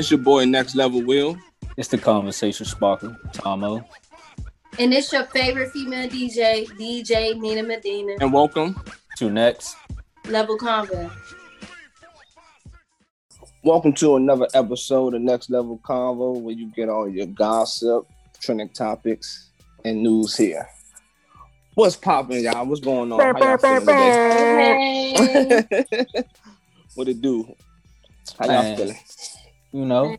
It's your boy Next Level Will. It's the conversation sparkle, Tomo. And it's your favorite female DJ, DJ Nina Medina. And welcome to Next Level Convo. Welcome to another episode of Next Level Convo, where you get all your gossip, trending topics, and news here. What's popping, y'all? What's going on? How y'all feeling today? Hey. what it do? How y'all Man. feeling? You know,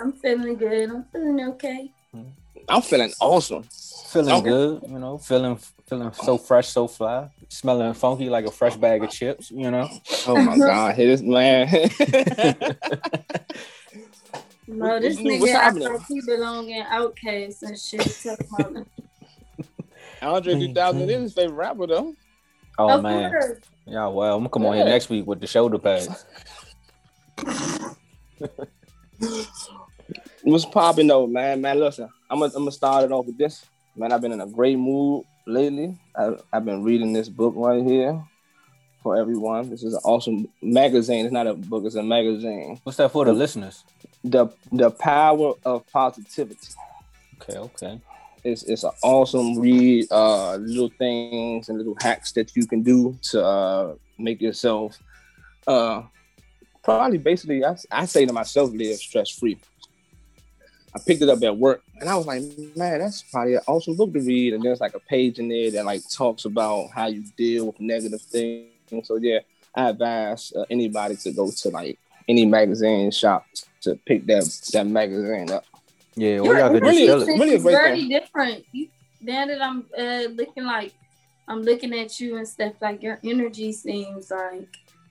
I'm feeling good. I'm feeling okay. Mm-hmm. I'm feeling awesome. feeling Okay. good. You know, feeling feeling so fresh, so fly, smelling funky like a fresh bag of chips. You know, Oh my uh-huh. god, hit this man. No, this What's nigga What's I happening? thought he belong in OutKast and shit. Tell him Andre mm-hmm. 3000 is his favorite rapper though. oh Of man, course. yeah. Well, I'm gonna come on here next week with the shoulder pads. What's popping though, man? Man, listen, I'm gonna I'm gonna start it off with this. Man, I've been in a great mood lately. I, I've been reading this book right here for everyone. This is an awesome magazine. It's not a book; it's a magazine. What's that for the listeners? the The power of positivity. Okay, okay. It's it's an awesome read. Uh, little things and little hacks that you can do to uh, make yourself. Uh, probably basically, I, I say to myself, live stress free. I picked it up at work and I was like, man, that's probably an awesome book to read. And there's like a page in there that like talks about how you deal with negative things. So yeah, I advise uh, anybody to go to like any magazine shop to pick that that magazine up. Yeah, or y'all could just Really- it. really it's very thing. different. You, now that I'm uh, looking like I'm looking at you and stuff, like your energy seems like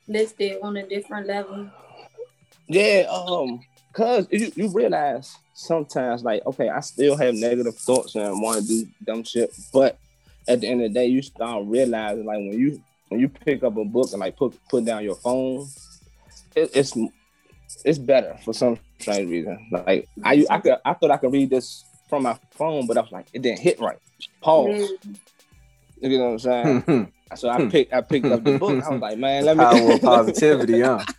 lifted on a different level. Yeah, um, cause you, you realize sometimes like, okay, I still have negative thoughts and want to do dumb shit, but at the end of the day, you start realizing like when you when you pick up a book and like put put down your phone, it, it's it's better for some strange reason. Like I I could I thought I could read this from my phone, but I was like, it didn't hit right. Pause. Yeah. You know what I'm saying? Power So I hmm. picked I picked up the book. I was like, man, let me of positivity, huh?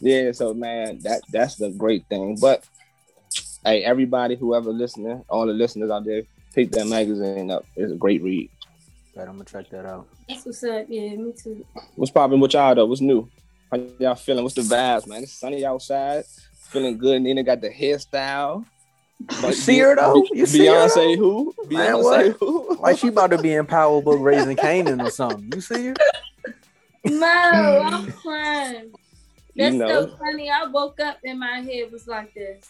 Yeah, so man, that that's the great thing. But hey, everybody, whoever listening, all the listeners out there, pick that magazine up. It's a great read. Bet I'm gonna check that out. That's what's up. Yeah, me too. What's popping with y'all though? What's new? How y'all feeling? What's the vibes, man? It's sunny outside. Feeling good. Nina got the hairstyle. You see her, though? You see her, Beyonce who? Man, Beyonce what? who? Like she about to be in Power Book raising Kanan or something. You see her? No, I'm crying. You That's know. so funny. I woke up and my head was like this.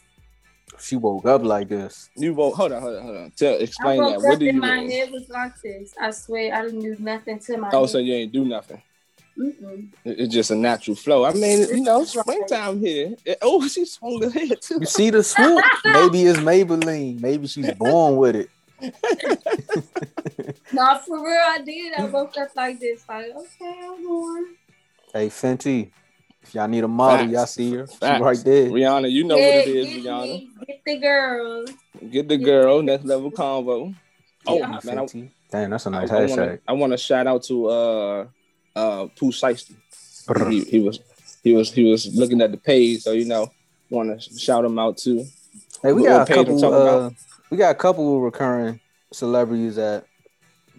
She woke up like this. You vote. Hold on, hold on, hold on. Tell, I explain woke that. What up do you and my mean? head was like this. I swear I didn't do nothing to my Oh, head. so you ain't do nothing. Mm-mm. It's just a natural flow. I mean, you know, springtime here. Oh, she swung the head too. You see the swoop? Maybe it's Maybelline. Maybe she's born with it. No, for real, I did. I woke up like this, like, okay, I'm born. Hey Fenty, if y'all need a model, Facts. y'all see her. She right there. Rihanna, you know yeah, what it is, get Rihanna. me, get the girls. Get the girl, next level convo. Oh Yeah. man, I, Fenty. Damn, that's a nice I, hashtag. I want to shout out to uh uh Pooh Shiesty. He, he was he was he was looking at the page, so you know, want to shout him out too. Hey, we got a couple. talking Uh, we got a couple recurring celebrities that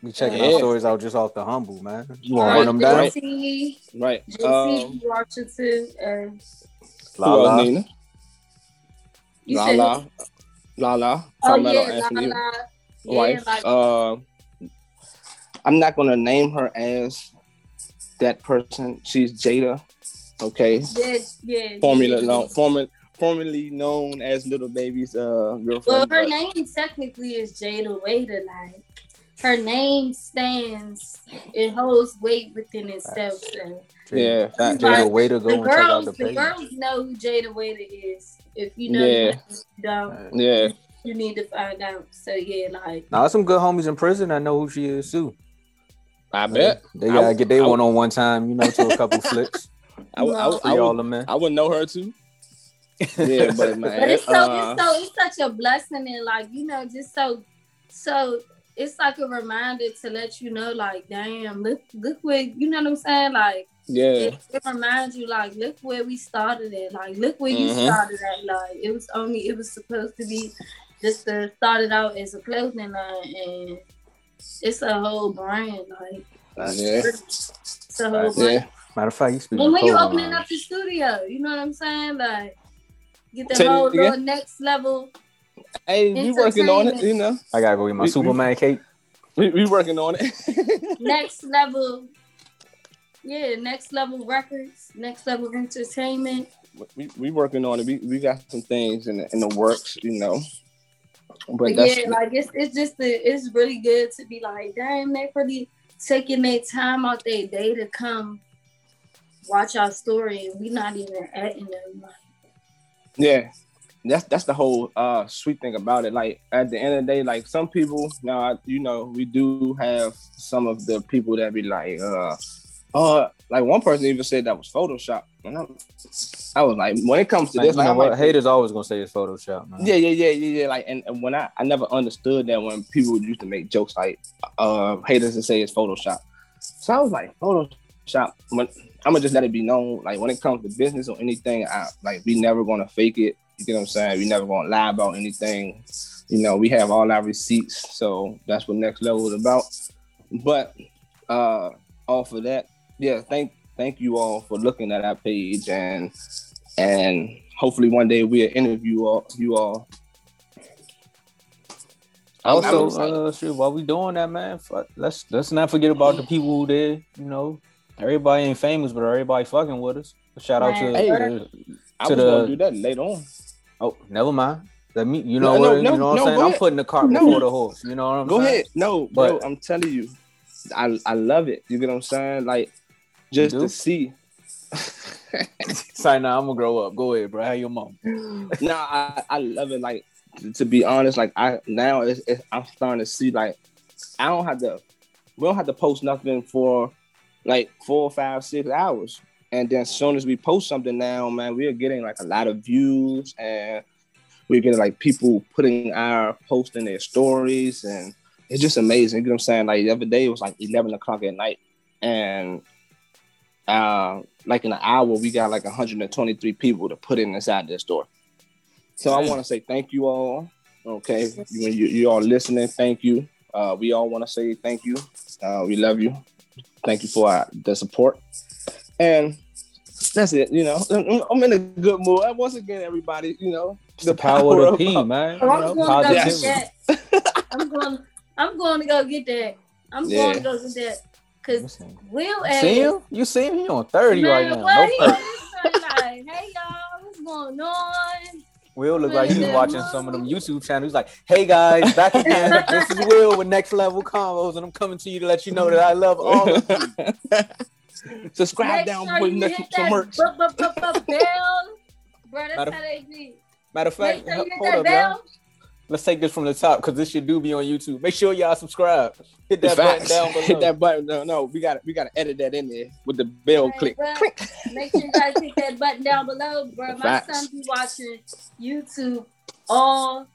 be checking our stories out just off the humble, man. You want to Right, run them down? right. JC, Right. JC Um, Washington, and who else, Nina? you La la, la la. oh yeah, Anthony La La. Yeah, wife. like, Uh, I'm not gonna name her as that person. She's Jayda. Okay. yeah, yeah. Formula yeah. known, former, formerly known as Lil Baby's uh, girlfriend. Well, her but- name technically is Jayda Wayda. Like her name stands, it holds weight within itself. So Yeah, fact, Jayda, yeah. way to go the and check out girls, the the page. girls know who Jayda Wayda is. If you know, Yeah. you know. If you don't, yeah. you need to find out. So yeah, like Now, some good homies in prison I know who she is too. I bet. They gotta get their one on one time, you know, to a couple flicks. I, would- I, would- I, would, them. I would know her too. Yeah, but man, But it's so uh, it's so it's such a blessing and like you know just so so it's like a reminder to let you know like damn look look where you know what I'm saying like Yeah. it, it reminds you like look where we started at like look where you Mhm. started at like it was only it was supposed to be just to start it out as a clothing line and it's a whole brand like Yeah. it's a whole brand. Yeah. Matter of fact, you speak. and when you opening up the studio you know what i'm saying like get the Say it whole little next level Hey, we working on it, you know. I gotta go get my We- we- Superman cape. We, we working on it. next level yeah next level records next level entertainment we, we working on it. We, we got some things in the, in the works, you know. But But yeah, like it's it's just the, it's really good to be like, damn, they really taking their time out their day to come watch our story, and we not even adding them. Like, yeah. That's that's the whole uh sweet thing about it. Like at the end of the day, like some people now, I- you know, we do have some of the people that be like, uh, uh, like one person even said that was Photoshop, and I was like, when it comes to Like, this, like, what? like, Haters always gonna say it's Photoshop, man. Yeah, yeah, yeah, yeah, yeah. Like, and, and when I, I never understood that when people used to make jokes like, uh, haters to say it's Photoshop. So I was like, Photoshop. When I'm gonna just let it be known, like when it comes to business or anything, I like we never gonna fake it. You get what I'm saying? We never gonna lie about anything. You know, we have all our receipts, so that's what next level is about. But uh, off of that, yeah, thank thank you all for looking at our page and and hopefully one day we'll interview all you all. Also, uh, shit, while we doing that, man, fuck, let's let's not forget about the people who did. You know, everybody ain't famous, but everybody fucking with us. Shout out to, Hey, to- I to was the- gonna do that later on. oh, never mind. Let me, you know No, what, no, you no, know what I'm saying. I'm putting the cart No. before the horse. You know what I'm Go saying? Go ahead. No, bro, But- I'm telling you, I I love it. You get what I'm saying? Like just to see. Sorry, now I'm gonna grow up. Go ahead, bro. How your mom? no, I, I love it. Like to be honest, like I now it's, it's, I'm starting to see like I don't have to. We don't have to post nothing for like four, five, six hours, and then as soon as we post something now, man, we are getting like a lot of views, and we're getting like people putting our post in their stories, and it's just amazing. You know what I'm saying? Like the other day, it was like 11 o'clock at night, and uh, like in an hour, we got like 123 people to put in inside this store. So I want to say thank you all. Okay, you, you, you all listening, thank you. Uh, we all want to say thank you. Uh, we love you. Thank you for uh, the support. And that's it. You know, I'm in a good mood. And Once again, everybody, you know, It's the power of the P, man. I'm going to go get that. I'm going. I'm going to go get that. I'm Yeah. going to go get that because Will You see him? You see him? He on 30 Man, right now. what No he perk. was like, hey y'all, what's going on? Will look like he was watching some of them YouTube channels. He's like, hey guys, back again. this is Will with Next Level Convos, and I'm coming to you to let you know that I love all of you. Subscribe Make down sure for you next hit some that merch. bu- bu- bu- bu- bell. Bro, that's Matter- how they be. Matter of Make fact, sure you hit hold that up, y'all. Bell. Let's take this from the top because this should do be on YouTube. Make sure y'all subscribe. Hit that button down below. Hit that button. No, no, we got we got to edit that in there with the bell Hey, click. bro, click. Make sure you guys hit that button down below, bro. My Facts. son be watching YouTube all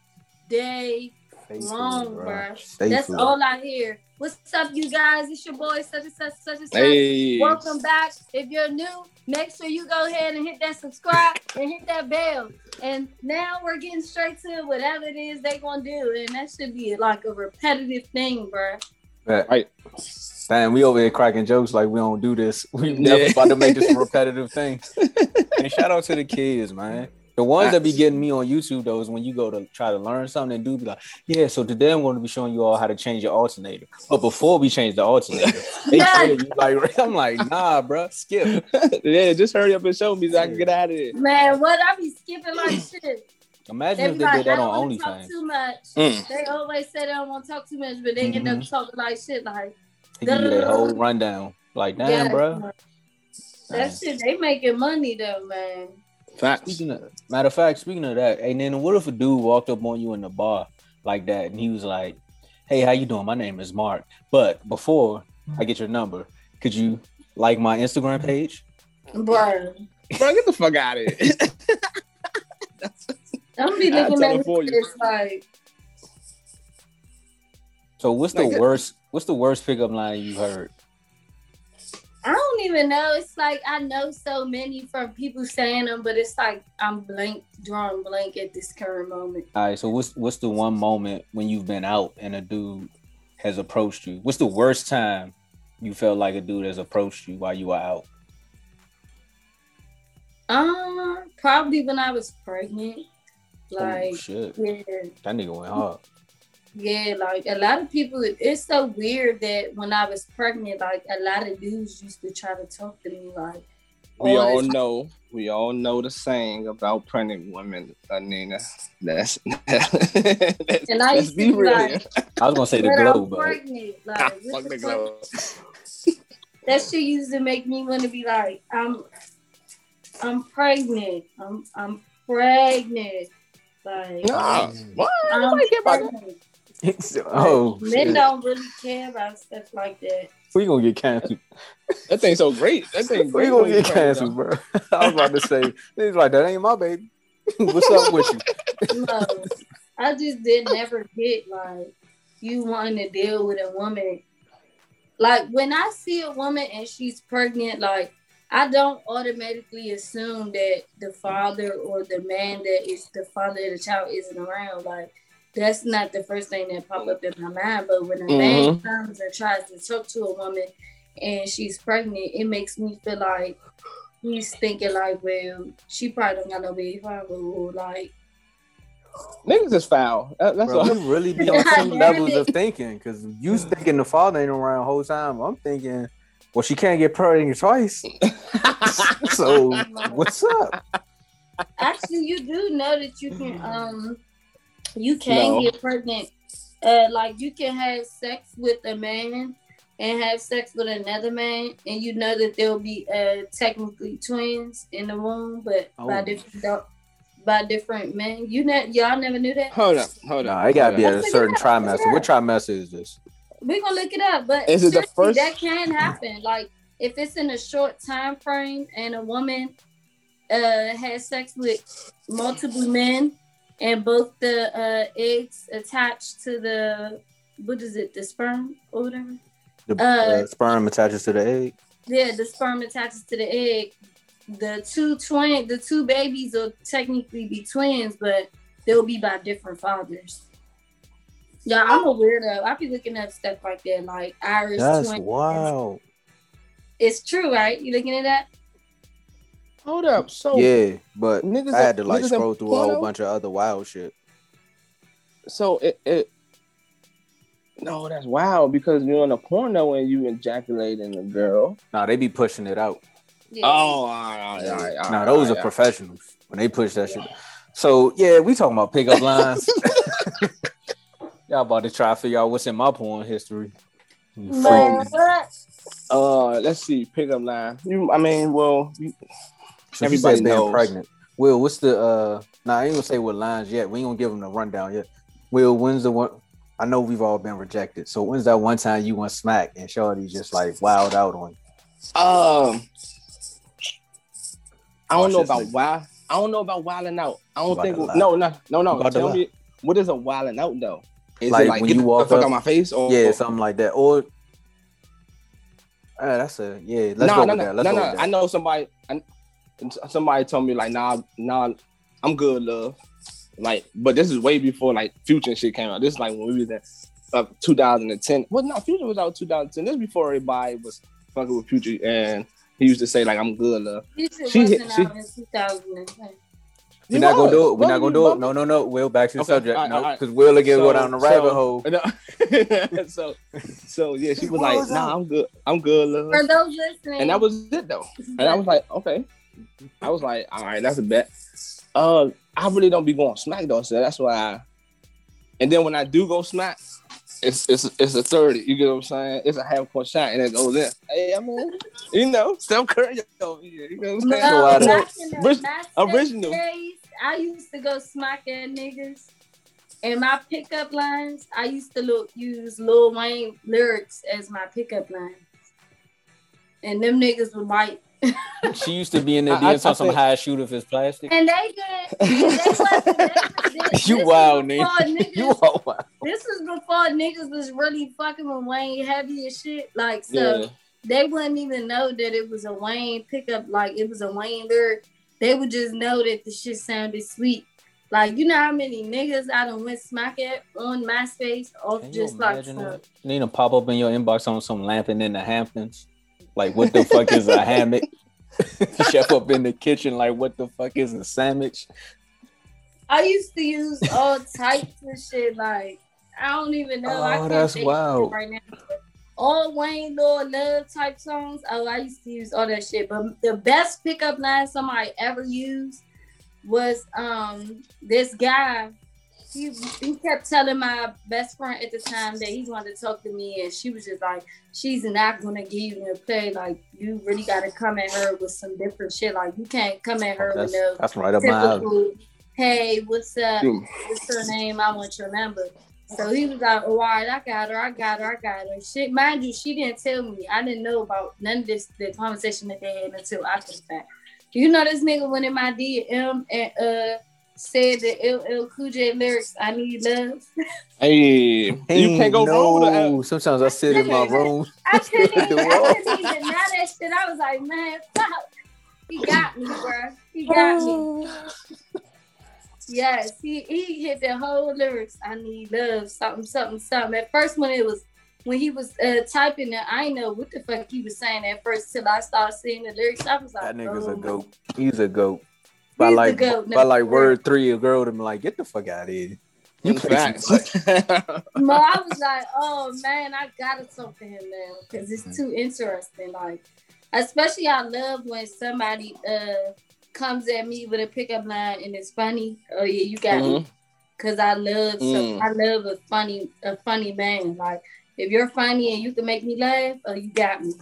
day Stay long, tuned, bro. Stay That's tuned. all I hear. What's up, you guys? It's your boy, such and such, such and such. Hey, Welcome back. If you're new, make sure you go ahead and hit that subscribe and hit that bell. And now we're getting straight to whatever it is they gonna do, and that should be like a repetitive thing, bro. Right. Right. Damn, we over here cracking jokes like we don't do this. We never Yeah. about to make this a repetitive thing. and shout out to the kids, man. The ones that be getting me on YouTube though is when you go to try to learn something and do be like, yeah, so today I'm going to be showing you all how to change your alternator. But before we change the alternator, they you like I'm like, nah, bro, skip. yeah, just hurry up and show me so I can get out of here. Man, what I be skipping like shit. Imagine They if they like, did that I don't on want talk OnlyFans. too much. Mm. They always say they don't want to talk too much, but they end up Mhm. talking like shit. Like They give you that whole rundown. Like, damn, yeah, bro. That shit, they making money though, man. Facts. Speaking of, matter of fact, speaking of that, and then what if a dude walked up on you in the bar like that and he was like, "Hey, how you doing? My name is Mark, but before I get your number, could you like my Instagram page?" Bro, Bro, get the fuck out of here. I'm be looking at them for you. this like, So, what's the Like uh, worst? What's the worst pickup line you heard? I don't even know. It's like I know so many from people saying them, but it's like I'm blank, drawing blank at this current moment. All right, so what's what's the one moment when you've been out and a dude has approached you? What's the worst time you felt like a dude has approached you while you were out? Um, probably when I was pregnant. Like, oh, shit. yeah, That nigga went hard. Yeah, like a lot of people. It's so weird that when I was pregnant, like a lot of dudes used to try to talk to me, like. We all all time. know, we all know the saying about pregnant women, uh, Nina. That's, that's And I let's used be to be real. like, I was gonna say the But glow, but pregnant. Like, fuck the the glow. that shit used to make me want to be like, I'm, I'm pregnant. I'm, I'm pregnant. Like, Nah, what? I'm Nobody care about pregnant. Oh, Men shit. don't really care about stuff like that. we gonna get canceled. That thing's so great. That thing We gonna get pregnant, canceled, bro. I was about to say, he's like, that ain't my baby. What's up with you? No, I just did never get like you wanting to deal with a woman. Like when I see a woman and she's pregnant, like I don't automatically assume that the father or the man that is the father of the child isn't around. Like that's not the first thing that pop up in my mind. But when a man comes and tries to talk to a woman and she's pregnant, it makes me feel like he's thinking like, well, she probably don't got no baby father, or like Niggas is foul. That- that's Bro, all. we really be on two levels of thinking because you thinking the father ain't around the whole time. I'm thinking, well, she can't get pregnant twice. so what's up? Actually, you do know that you can um you can No. get pregnant. Uh like you can have sex with a man and have sex with another man and you know that there'll be uh technically twins in the womb but by Oh. different do- by different men. You ne- y'all never knew that? Hold up, hold on. Nah, it gotta be hold at a certain trimester. What trimester is this? We're gonna look it up, but Is it the first- that can happen. Like if it's in a short time frame and a woman uh has sex with multiple men and both the uh eggs attached to the what is it, the sperm or whatever? The Uh, uh, sperm attaches to the egg. Yeah, the sperm attaches to the egg. The two twin the two babies will technically be twins, but they'll be by different fathers. Yeah, I'm a weirdo. I be looking up stuff like that, like Irish That's twins. wild. It's true, right? You looking at that? Hold up. So Yeah, but niggas I had to like scroll through a whole bunch of other wild shit. so it, it no, that's wild because you're in a porno and you ejaculating a girl. Nah, they be pushing it out. Yeah. Oh, all right, all right, all right, all Nah, those all are right. professionals when they push that shit. So yeah, we talking about pickup lines. Y'all about to try to figure out what's in my porn history. Man, Uh, let's see, pickup line. You, I mean, well, you, So Everybody everybody being knows. pregnant. Will, what's the uh? Nah, I ain't gonna say what lines yet. We ain't gonna give them the rundown yet. Will, when's the one? I know we've all been rejected. So when's that one time you went smack and Shorty just like wild out on you? um, I don't know about nigga. wild. I don't know about wilding out. I don't About think. No, no, no, no. About Tell me, what is a wilding out though? Is Like, it like when get you the walk fuck up- out my face? Or Yeah, something like that. Or uh, that's a yeah. Let's no, go no, with no, that. Let's no, go no. with that. I know somebody. I, somebody told me like, nah, nah, I'm good, love. Like, but this is way before like Future and shit came out. This is like when we was at uh, 2010. Well, no, Future was out 2010. This is before everybody was fucking with Future, and he used to say like, I'm good, love. This shit She hit- wasn't she- out in 2010. We're not gonna do it. We're not gonna do it. bumming? No, no, no. Will back to the Okay, subject. all right, no, all right. because Will again go So- down the so- rabbit hole. No. so, so yeah, she was like, was "Nah. I'm good. I'm good, love." For those listening, And that was it though. And I was like, okay. I was like, all right, that's a bet. Uh, I really don't be going smack though, so that's why. I, and then when I do go smack, it's it's it's a thirty. You get what I'm saying? It's a half court shot, and it goes in. Hey, I'm mean, you know, Steph Curry over here. You know what I'm No, saying? So I don't- back in the Orig- original. days, I used to go smack at niggas. And my pickup lines, I used to look, use Lil Wayne lyrics as my pickup lines. And them niggas would white. She used to be in there I- I- some some high shoot if it's plastic. And they did. They they, this, You this wild, nigga. niggas, You are wild. This was before niggas was really fucking with Wayne heavy and shit. Like, so Yeah. they wouldn't even know that it was a Wayne pickup, like it was a Wayne lyric. They would just know that the shit sounded sweet. Like you know how many niggas I done went smack at on MySpace off Can just like imagine some, that? Need to pop up in your inbox on some lamping in the Hamptons. Like, what the fuck is a hammock? Chef up in the kitchen, like, what the fuck is a sandwich? I used to use all types of shit. Like I don't even know. I Oh, can't that's wild. right now. All Wayne Lord Love type songs. Oh, I used to use all that shit. But the best pickup line somebody ever used was um this guy. He, he kept telling my best friend at the time that he wanted to talk to me, and she was just like, "She's not gonna give you a play. Like, you really gotta come at her with some different shit. Like, you can't come at her That's, with no that's right up my hey, what's up? What's her name? I want your number. So he was like, all right, I got her, I got her, I got her. Shit, mind you, she didn't tell me. I didn't know about none of this, the conversation that they had until after the fact. You know, this nigga went in my DM and uh said the LL Cool J lyrics, I need love. Hey, you can't go wrong with that. Sometimes I sit in my room. I couldn't even, The I world. couldn't even know that shit. I was like, man, fuck. He got me, bro. He got me. Yes, he, he hit the whole lyrics. I need love, something, something, something. At first, when it was when he was uh, typing it, I didn't know what the fuck he was saying at first till I started seeing the lyrics. I was like, That nigga's oh. a goat. He's a goat. By He's like, goat. by like No, word three, a girl to be like, get the fuck out of here. You play too much. No, I was like, oh man, I gotta talk to him now because it's too interesting. Like, especially I love when somebody uh comes at me with a pickup line and it's funny. Oh yeah, you got me. Mhm. Cause I love so Mm. I love a funny a funny man. Like if you're funny and you can make me laugh, oh you got me.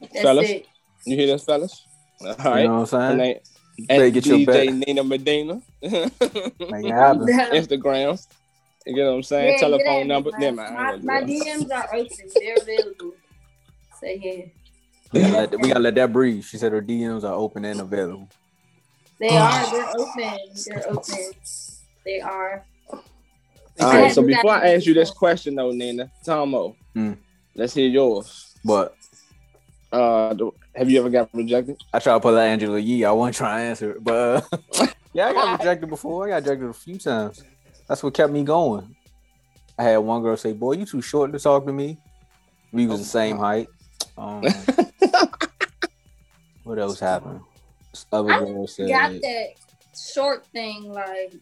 That's Fellas? it. You hear this, fellas? All You know what I'm saying? Her name- Better at get your DJ bet. Nina Medina. Make it happen. Instagram. You get what I'm saying? Yeah, Telephone number. man. Never mind. I My, my DMs are open. They're available. So yeah, We gotta, let, we gotta let that breathe. She said her DMs are open and available. they are. They're open. They're open. They are. All I right. had So before I ask you this question though, Nina, Tomo, Hmm. let's hear yours. But Uh, do- have you ever got rejected? I tried to pull out Angela Yee. I wasn't trying to answer it, but uh, yeah, I got rejected before. I got rejected a few times. That's what kept me going. I had one girl say, "Boy, you too short to talk to me." We was the same height. Um, what else happened? This other I girl said, Got that short thing. Like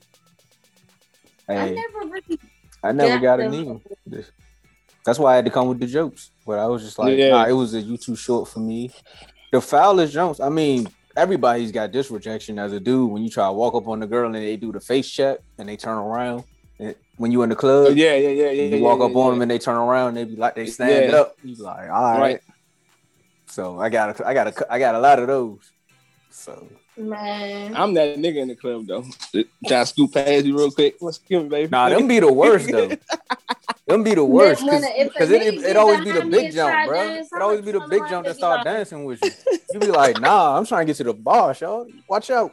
I never really. I never got a the- knee." That's why I had to come with the jokes. But I was just like, Yeah. nah, it was a you too short for me. The foulest jumps. I mean, everybody's got this rejection as a dude when you try to walk up on the girl and they do the face check and they turn around. And when you in the club, Oh, yeah, yeah, yeah, yeah. you yeah, walk yeah, up on them and they turn around and they be like they stand up. You be like, all right. Right. So I got a, I got a, I got a lot of those. So Man, I'm that nigga in the club though. Try to scoop past you real quick. What's good, baby? nah, them be the worst though. them be the worst when a- if a because it, nigga it, always be the big jump, bro. It always be the big jump around that start dancing with you. You be like, nah, I'm trying to get to the bar, y'all. Watch out.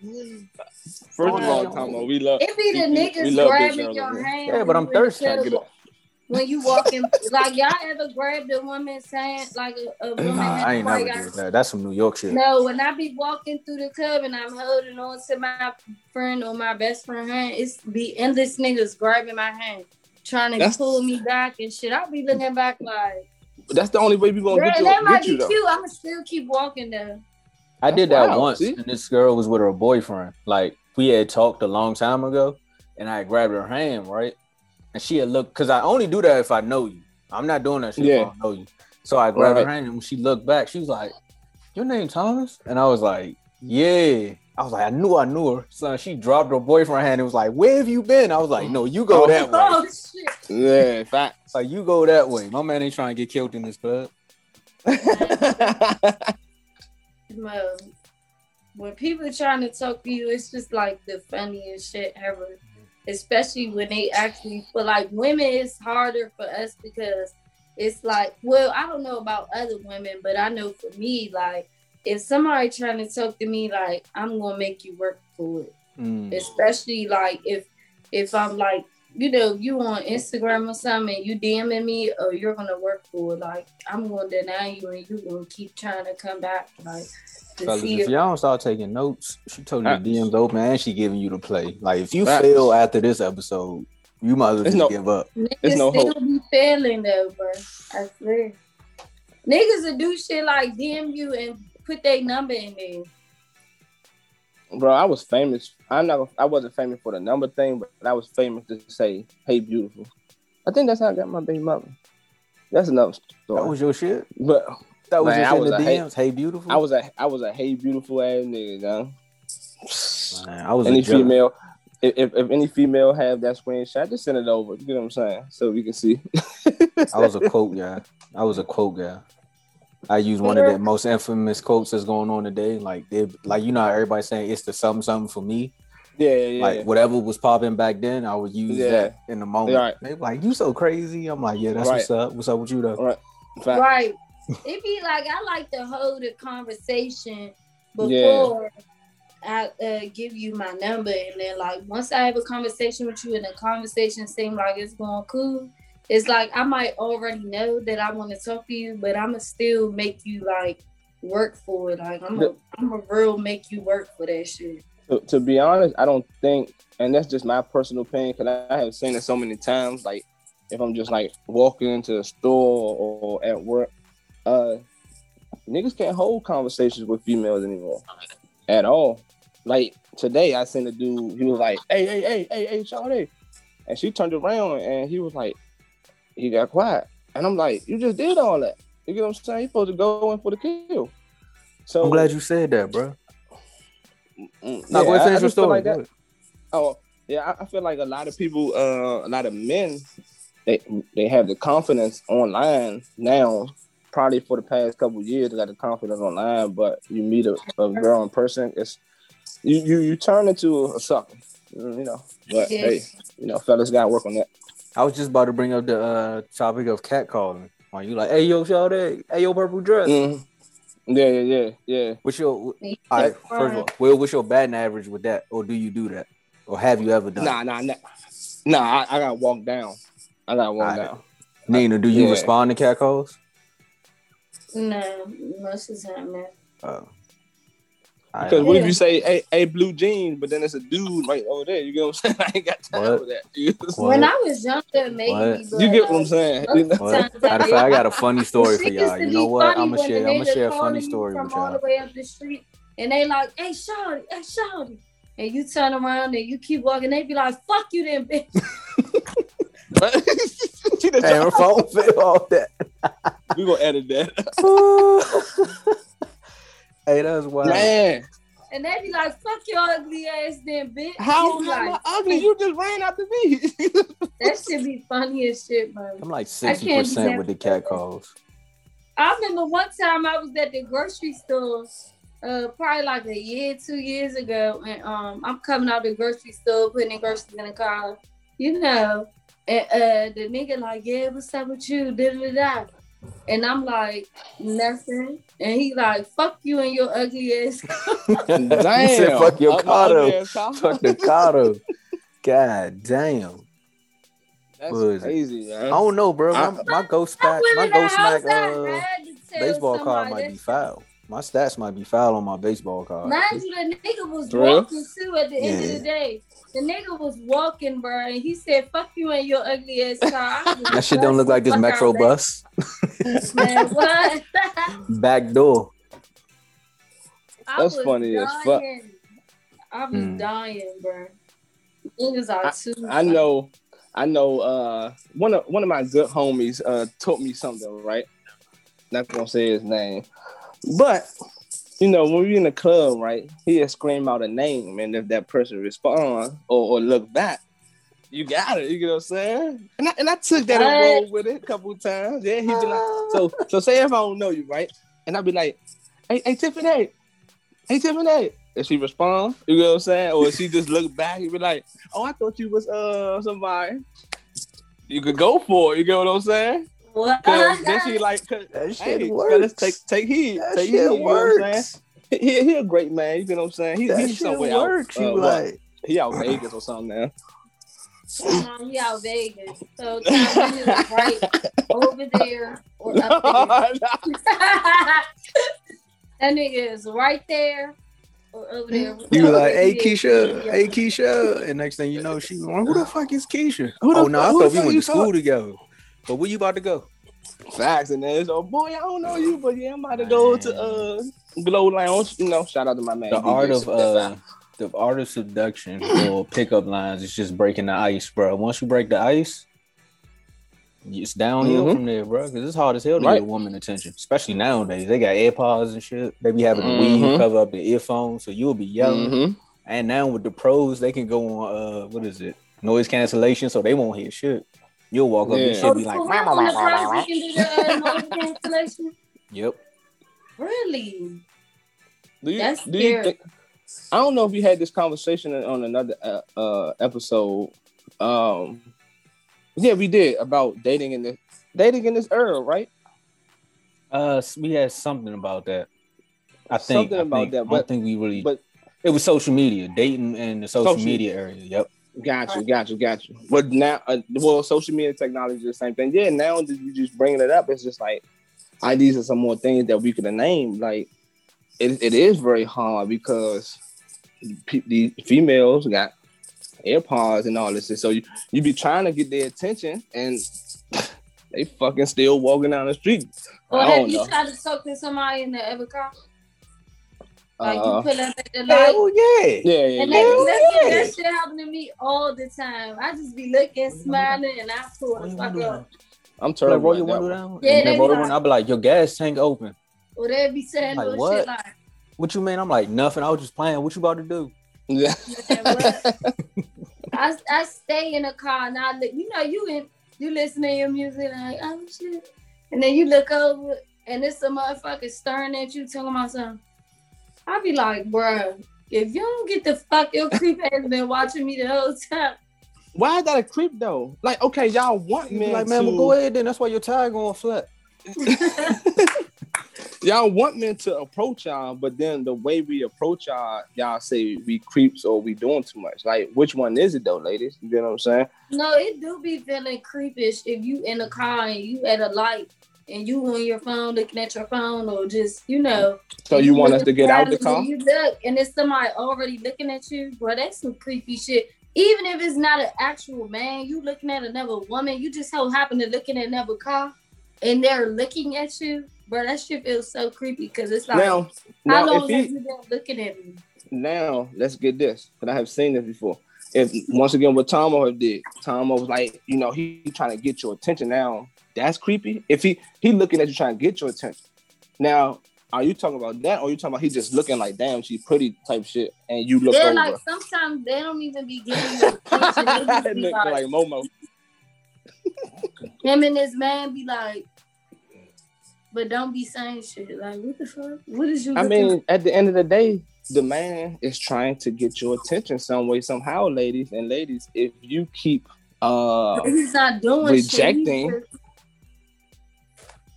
First of all, Tomo, we love. it be the we- we niggas love grabbing your man. hand. Yeah, but I'm you in the thirsty. Club. Get up. When you walking, like y'all ever grabbed a woman's hand, like a, a woman Nah, I ain't before never did that. That's some New York shit. No, when I be walking through the club and I'm holding on to my friend or my best friend hand, it's be endless niggas grabbing my hand, trying to That's- pull me back and shit. I'll be looking back like, That's the only way we gonna man, get you. that might Get you be though. cute. I'ma still keep walking though. I did that Wow, once, see? and this girl was with her boyfriend. Like we had talked a long time ago, and I grabbed her hand, right? And she had looked because I only do that if I know you. I'm not doing that shit if I Yeah. don't know you. So I grabbed her hand, and when she looked back, she was like, "Your name Thomas?" And I was like, "Yeah." I was like, I knew I knew her. So she dropped her boyfriend hand and was like, "Where have you been?" I was like, "No, you go Oh. that way." Oh shit. Yeah, fact. Like you go that way. My man ain't trying to get killed in this club. Mo, when people trying to talk to you, it's just like the funniest shit ever. Especially when they actually for like women, it's harder for us because it's like, well, I don't know about other women, but I know for me, like if somebody trying to talk to me, like I'm gonna make you work for it. Mm. Especially like if if I'm like you know, you on Instagram or something, and you DMing me, or you're gonna work for it. Like I'm gonna deny you, and you gonna keep trying to come back. Like to Fellas, see if if y'all don't start taking notes, she told you the DM's open and she giving you the play. Like if you Facts. fail after this episode, you might as well just no- give up. niggas There's no still hope. be failing though, bro. I swear. Niggas will do shit like DM you and put their number in there. Bro, I was famous. I'm not. I wasn't famous for the number thing, but I was famous to say, "Hey, beautiful." I think that's how I got my baby mother. That's another story. That was your shit. but That was Man, your shit in the DMs. Hey, beautiful. I was a I was a hey beautiful ass nigga, man. Man, I was any female, if, if if any female have that screenshot, just send it over. You know what I'm saying? So we can see. I was a quote guy. I was a quote guy. I use one of the most infamous quotes that's going on today. Like they, like you know, how everybody's saying it's the something something for me. yeah, yeah, yeah. Like whatever was popping back then, I would use Yeah. that in the moment. Right. They be like, "You so crazy." I'm like, "Yeah, that's Right. what's up. What's up with you though?" right. Fact. Right. It be like I like to hold a conversation Yeah. before I uh, give you my number, and then like once I have a conversation with you, and the conversation seems like it's going cool, it's like I might already know that I want to talk to you, but I'ma still make you like work for it. Like I'm a, I'm a real make you work for that shit. To, to be honest, I don't think, and that's just my personal opinion, because I have seen it so many times. Like, if I'm just like walking into a store or at work, uh, niggas can't hold conversations with females anymore at all. Like today, I seen a dude. He was like, "Hey, hey, hey, hey, hey, Shawty," and she turned around and he was like, he got quiet, and I'm like, "You just did all that." You get what I'm saying? You supposed to go in for the kill. So I'm glad you said that, bro. Mm, Now go yeah, ahead I- I finish your story. like that. Oh, yeah, I, I feel like a lot of people, uh, a lot of men, they they have the confidence online now. Probably for the past couple of years, they got the confidence online. But you meet a, a girl in person, it's you you you turn into a sucker, you know. But Yeah. hey, you know, fellas got to work on that. I was just about to bring up the uh, topic of catcalling. Are you like, hey yo, shout Shawty, hey yo, purple dress? Mhm. Yeah, yeah, yeah, yeah. What's your all You First of all, well, what's your batting average with that, or do you do that, or have you ever done? it? Nah, nah, nah. Nah, I, I got to walk down. I got to walk Alright. down. Nina, do you Yeah. respond to catcalls? No, most of the time, man. Oh. I Because what if you say, hey, hey, blue jeans, but then it's a dude right over there? You get what I'm saying? I ain't got time What? for that. You, What? When I was younger, maybe. What? but, you get what I'm saying? You know? the What? times Matter of fact, I got a funny story for y'all. You know what? I'm gonna share. I'm gonna share a funny story from with y'all. the way up the street, and they like, "Hey, shawty, hey, shawty," and you turn around and you keep walking. They be like, "Fuck you, then, bitch." She done Hey, her phone fell off that. we gonna edit that. Hey, that's wild. Man, And they be like, "Fuck your ugly ass, then, bitch." how You be am I ugly? You just ran out the me. That should be funny as shit, bro. I'm like I sixty can't percent do with the cat calls. I remember one time I was at the grocery store, uh, probably like a year, two years ago, and um, I'm coming out of the grocery store, putting the groceries in the car, you know, and uh, the nigga like, yeah, what's up with you? Da da da. And I'm like, nothing. And he like, fuck you and your ugly ass. Damn. He said, "Fuck your Up my car, ugly though. ass car. Fuck the car. God damn. That's What is it? crazy, man. I don't know, bro. My, I- my ghost I smack, my ghost house, smack uh, had to tell baseball card somebody might be shit. foul. My stats might be foul on my baseball card. Mind you, the nigga was For real? walking too at the end of the day. The nigga was walking, bro, and he said, "Fuck you and your ugly ass car." That shit don't look like this Metro bus. Man, what? Back door. I That's was funny as fuck. I was Mm. dying, bro. Niggas are too. I know, I know. Uh, one of one of my good homies uh taught me something. Right, not gonna say his name, but you know when we in the club, right, he'll scream out a name, and if that person respond or, or look back, you got it. You get what I'm saying? And I, and I took that and rolled with it a couple of times. Yeah, he'd be like, so so say if I don't know you, right, and I'll be like, hey, hey Tiffany, hey Tiffany. And she respond, you know what I'm saying? Or if she just look back, you be like, oh, I thought you was uh somebody. You could go for it, you get what I'm saying? What? Cause then she like, cause, That hey, shit fellas, works. take take heed, that take shit heed. You know what I'm works. He, he a great man, you know what I'm saying? He, That he's shit somewhere works. out. You uh, what? like he out Vegas or something now. Come on, he out Vegas. So Tom is right over there or up there. that nigga is right there or over there. You were like, hey. Keisha, hey Keisha, and next thing you know, she's like, who the fuck is Keisha? Who the oh no, fuck- I who thought we went you to school talk- together. But where you about to go? Facts and then so boy, I don't know you, but yeah, I'm about to go to uh Glow Lounge. You know, shout out to my man. The DJ art of Step uh, the art of seduction or pickup lines is just breaking the ice, bro. Once you break the ice, it's downhill Mhm. from there, bro. Because it's hard as hell to Right. get a woman attention, especially nowadays. They got AirPods and shit. They be having the weave Mhm. cover up the earphones, so you'll be yelling. Mhm. And now with the pros, they can go on uh, what is it, noise cancellation, so they won't hear shit. You'll walk up Yeah. and Oh, shit be like, for "Wah, real, wah, wah, wah, pros, wah." we can do the uh, noise cancellation? yep. Really? Do you, That's do you scary. think? I don't know if you had this conversation on another uh, uh, episode. Um, yeah, we did about dating in this dating in this era, right? Uh, we had something about that. I think Something I about think- that, I but- don't think we really. But it was social media, dating in the social, Social- media area. Yep. Got you, got you, got you. But now, uh, well, social media technology is the same thing. Yeah, now that you just bringing it up, it's just like, I these are some more things that we could have named. Like, it, it is very hard because pe- the females got AirPods and all this, and so you you be trying to get their attention, and they fucking still walking down the street. Or have you know. tried to talk to somebody in the ever car? Like Uh, you pull up at the light. Hell yeah. yeah, yeah, And yeah. that, that, yeah. that shit happen to me all the time. I just be looking, smiling, and I pull the fuck up. I'm Like, terrible. roll at your that window one. down. Yeah, and they roll the window. I'll be like, your gas tank open. Or they be saying Like, what? shit like, What you mean? I'm like, nothing. I was just playing. What you about to do? Yeah. I, I stay in the car and I look, you know, you in, you listen to your music like, oh shit. And then you look over and it's a motherfucker staring at you talking about something. I be like, bro, if you don't get the fuck your creep ass been watching me the whole time. Why is that a creep though? Like, okay, y'all want You men like, man, to, well, go ahead then. That's why your tire going flat. y'all want men to approach y'all, but then the way we approach y'all, y'all say we creeps or we doing too much. Like, which one is it though, ladies? You know what I'm saying? No, it do be feeling creepish if you in a car and you at a light and you on your phone looking at your phone or just, you know. So you want us to get out the car? You look and it's somebody already looking at you, bro. That's some creepy shit. Even if it's not an actual man, you looking at another woman, you just so happen to looking at another car and they're looking at you, bro. That shit feels so creepy because it's like, Now, how now long have he you been looking at me? now let's get this, but I have seen this before. If once again what Tomo did, Tomo was like, you know, he, he trying to get your attention. Now that's creepy. If he he looking at you trying to get your attention. Now, are you talking about that, or you talking about he just looking like, damn, she's pretty type shit, and you look They're over? like sometimes they don't even be getting your attention. They be like, like Momo. him and his man be like, but don't be saying shit. Like, what the fuck? What is you? I mean, at the end of the day, the man is trying to get your attention some way, somehow, ladies and ladies. If you keep uh he's not doing rejecting- Shit.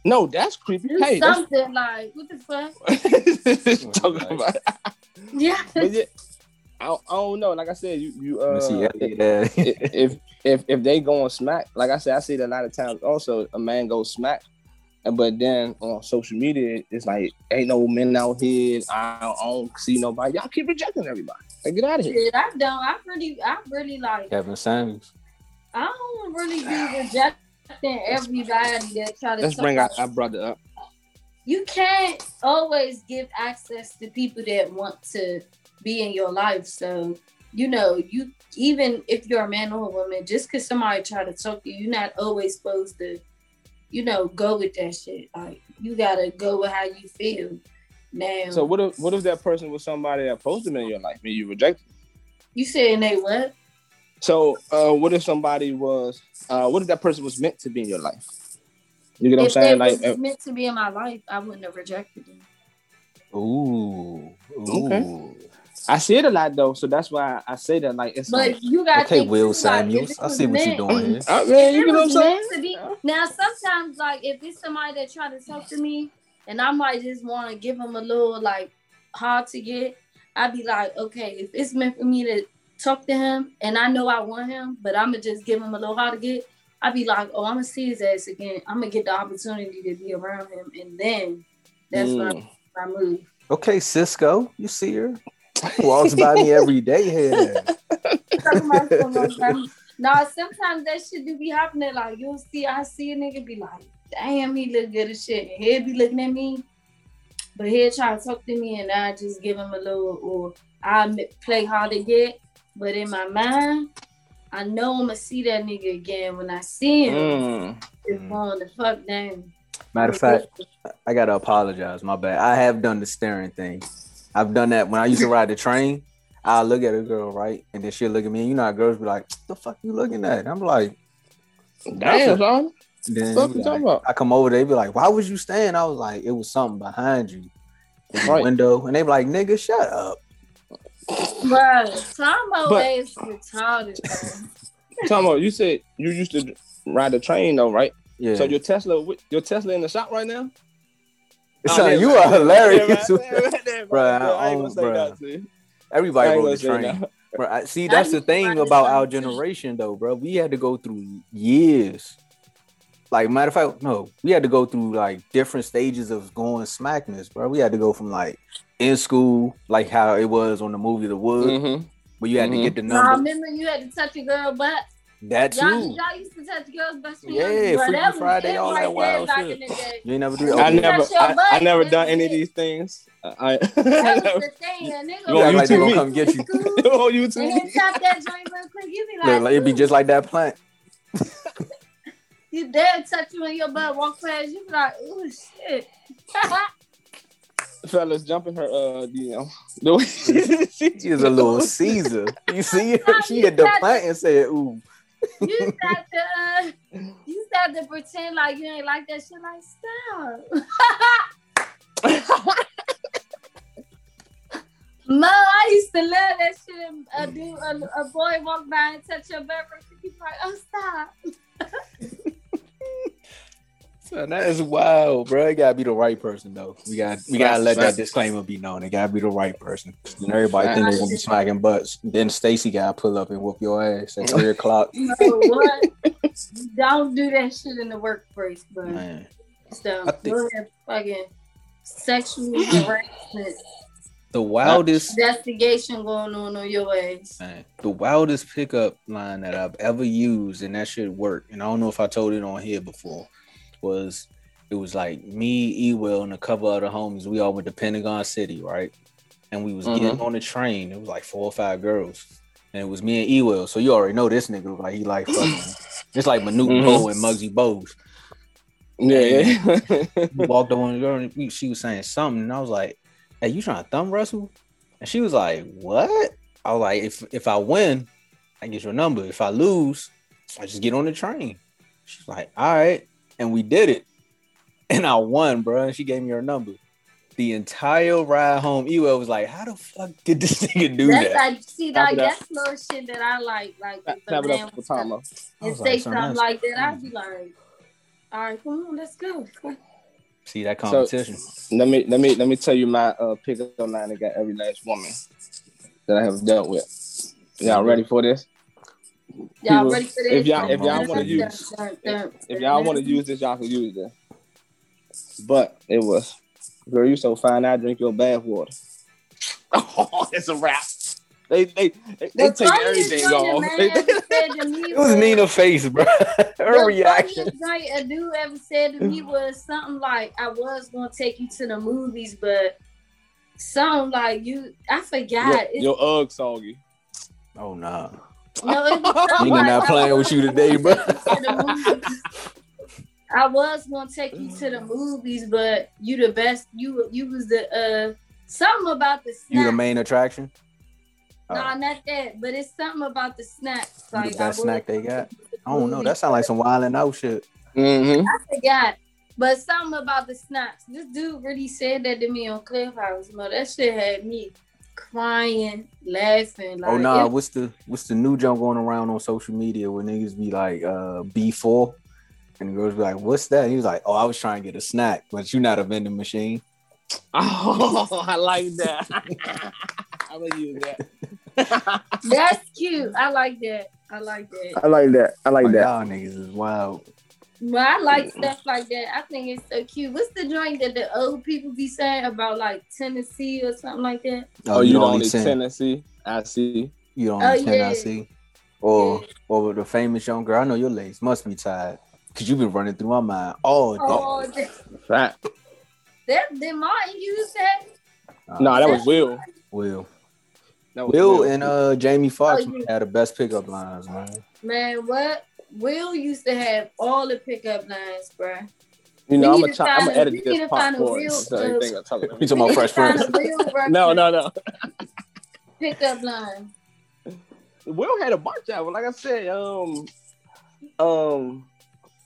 No, that's creepy. He's Hey, do that's something like, what the fuck? talking about. Yeah. Yeah, I, don't- I don't know. Like I said, you you Let see. uh, Yeah. if if if they go on smack, like I said, I see it a lot of times. Also, a man goes smack, and but then on social media, it's like ain't no men out here. I don't, I don't see nobody. Y'all keep rejecting everybody. Like, get out of here. Shit, I don't. I really, I really like. Kevin Samuels. I don't really be rejecting everybody that try to. Let's bring our, our brother up. you can't always give access to people that want to be in your life. So, you know, you even if you're a man or a woman, just because somebody try to talk to you, you're not always supposed to, you know, go with that shit. Like you gotta go with how you feel. Now, So what if what if that person was somebody that posed them in your life and you rejected? you saying they what? So uh, what if somebody was uh, what if that person was meant to be in your life? You get what I'm saying? they Like uh, meant to be in my life, I wouldn't have rejected them. Ooh. Ooh. Okay. I see it a lot though, so that's why I say that. Like it's like, you got Okay, Will Samuels. If I see what you're doing here. uh, man, If you it get what I'm saying? be, now sometimes like if it's somebody that try to talk to me and I might just want to give them a little like hard to get, I'd be like, okay, if it's meant for me to talk to him and I know I want him, but I'm gonna just give him a little hard to get. I'd be like, oh, I'm gonna see his ass again. I'm gonna get the opportunity to be around him, and then that's mm. when I, move. Okay, Cisco, you see her walks by me every day here. no, sometimes that shit do be happening. Like you'll see, I see a nigga be like, damn, he look good as shit. And he'll be looking at me, but he'll try to talk to me, and I just give him a little, or I play hard to get. But in my mind, I know I'm gonna see that nigga again when I see him. Mm. It's going the fuck down. Matter of fact, I gotta apologize. My bad. I have done the staring thing. I've done that when I used to ride the train. I'll look at a girl, right? And then she'll look at me. And you know how girls be like, the fuck you looking at? I'm like, damn, son. Then what you talking about? I come over, they be like, why was you staying? I was like, it was something behind you in the right. window. And they be like, nigga, shut up. Bro, Tomo is retarded. Tomo, oh, you said you used to ride the train though, right? Yeah. So your Tesla, your Tesla in the shop right now? So oh, you are hilarious, bro. I ain't gonna say that. Everybody rode the train. Bro, I, see, that's the thing about our generation, though, bro. We had to go through years. Like, matter of fact, no, we had to go through like different stages of going smackness, bro. We had to go from like in school, like how it was on the movie The Wood, mm-hmm. where you had mm-hmm. to get the number. Nah, remember you had to touch a girl butt. That too. Y'all, y'all used to touch girls' best friends. Yeah, Freaky that Friday, all that wild shit. You ain't never do that. I never, I, I, never done any of these things. I, that was the thing. A nigga you like they gonna come get you. oh, you too. And then chop that joint real quick. You be like, like it'd be just like that plant. you dare touch you in your butt, walk past you, be like, oh shit. Fellas jumping her uh DM. she is a little Caesar. You see her? She had the plant and said, ooh you got to uh, you got to pretend like you ain't like that shit. Like stop. Mo, I used to love that shit. A dude, a, a boy walk by and touch your butt, you like, oh stop. Man, that is wild, bro. It gotta be the right person though. We got we gotta let that disclaimer be known. It gotta be the right person. And everybody think they're gonna be smacking butts. Then Stacy gotta pull up and whoop your ass at three o'clock. No, what? Don't do that shit in the workplace, bro. Man. So think, fucking sexual harassment. The wildest investigation going on on your ass. Man, the wildest pickup line that I've ever used, and that should work. And I don't know if I told it on here before was it was like me, Ewell, and a couple other homies. We all went to Pentagon City, right? And we was mm-hmm. getting on the train. It was like four or five girls, and it was me and Ewell. So you already know this nigga like he like fucking, just like Manute mm-hmm. Bol and Muggsy Bogues. Yeah, we walked on the girl, and she was saying something, and I was like, "Hey, you trying to thumb wrestle?" And she was like, "What?" I was like, "If if I win, I get your number. If I lose, I just get on the train." She's like, "All right." And we did it. And I won, bro. And she gave me her number. The entire ride home, Ewell was like, "How the fuck did this nigga do that's that?" Like, see, like that's little shit that I like. Like, if a man was and say like, something like that, I'd be like, "All right, come on, let's go." See that competition. So, let me let me let me tell you my uh, pickup line that got every last woman that I have dealt with. Y'all ready for this? Y'all ready for this? If y'all if y'all want to use if, if y'all want to use this, y'all can use it. But it was, girl, you so fine. I drink your bath water. Oh, it's a wrap. They they they, they take everything off. it was Nina's face, bro. Her reaction. Night a dude ever said to me was something like, "I was gonna take you to the movies, but something like you, I forgot." Your, your UGG soggy. Oh no. Nah. No, Nina not playing with you today, bro. I was gonna take you to the movies, but you the best. You you was the uh something about the snack. You the main attraction. No, nah, not that, but it's something about the snacks. Like the best snack they got. I don't know. That sounds like some wild and out shit. Mm-hmm. I forgot. But something about the snacks. This dude really said that to me on Clubhouse. No, that shit had me crying, laughing. Like, oh no, nah, what's the what's the new jump going around on social media where niggas be like uh B4 and the girls be like, What's that? And he was like, Oh, I was trying to get a snack, but you're not a vending machine. Oh, I like that. I'm gonna use that. That's cute. I like that. I like that. I like that. I like Like, that. y'all niggas is wild. But I like stuff like that. I think it's so cute. What's the joint that the old people be saying about like Tennessee or something like that? Oh, you the don't need send- Tennessee. I see. You don't Oh, understand. yeah. I see. Or or the famous young girl. I know your legs must be tired because you've been running through my mind all day. Oh, that, Fact. that did Martin use that? Uh, No, that was Will. Will. That was Will and uh Jamie Foxx Oh, yeah. had the best pickup lines, man. Man, what? Will used to have all the pickup lines, bruh. you know, we I'm need gonna try. I'm gonna a- edit we this need to find a popcorn. real- So you think I'm talking You talking about Fresh Find Prince? a real reference No, no, no. Pickup line. Will had a bunch of them. Like I said, um, um,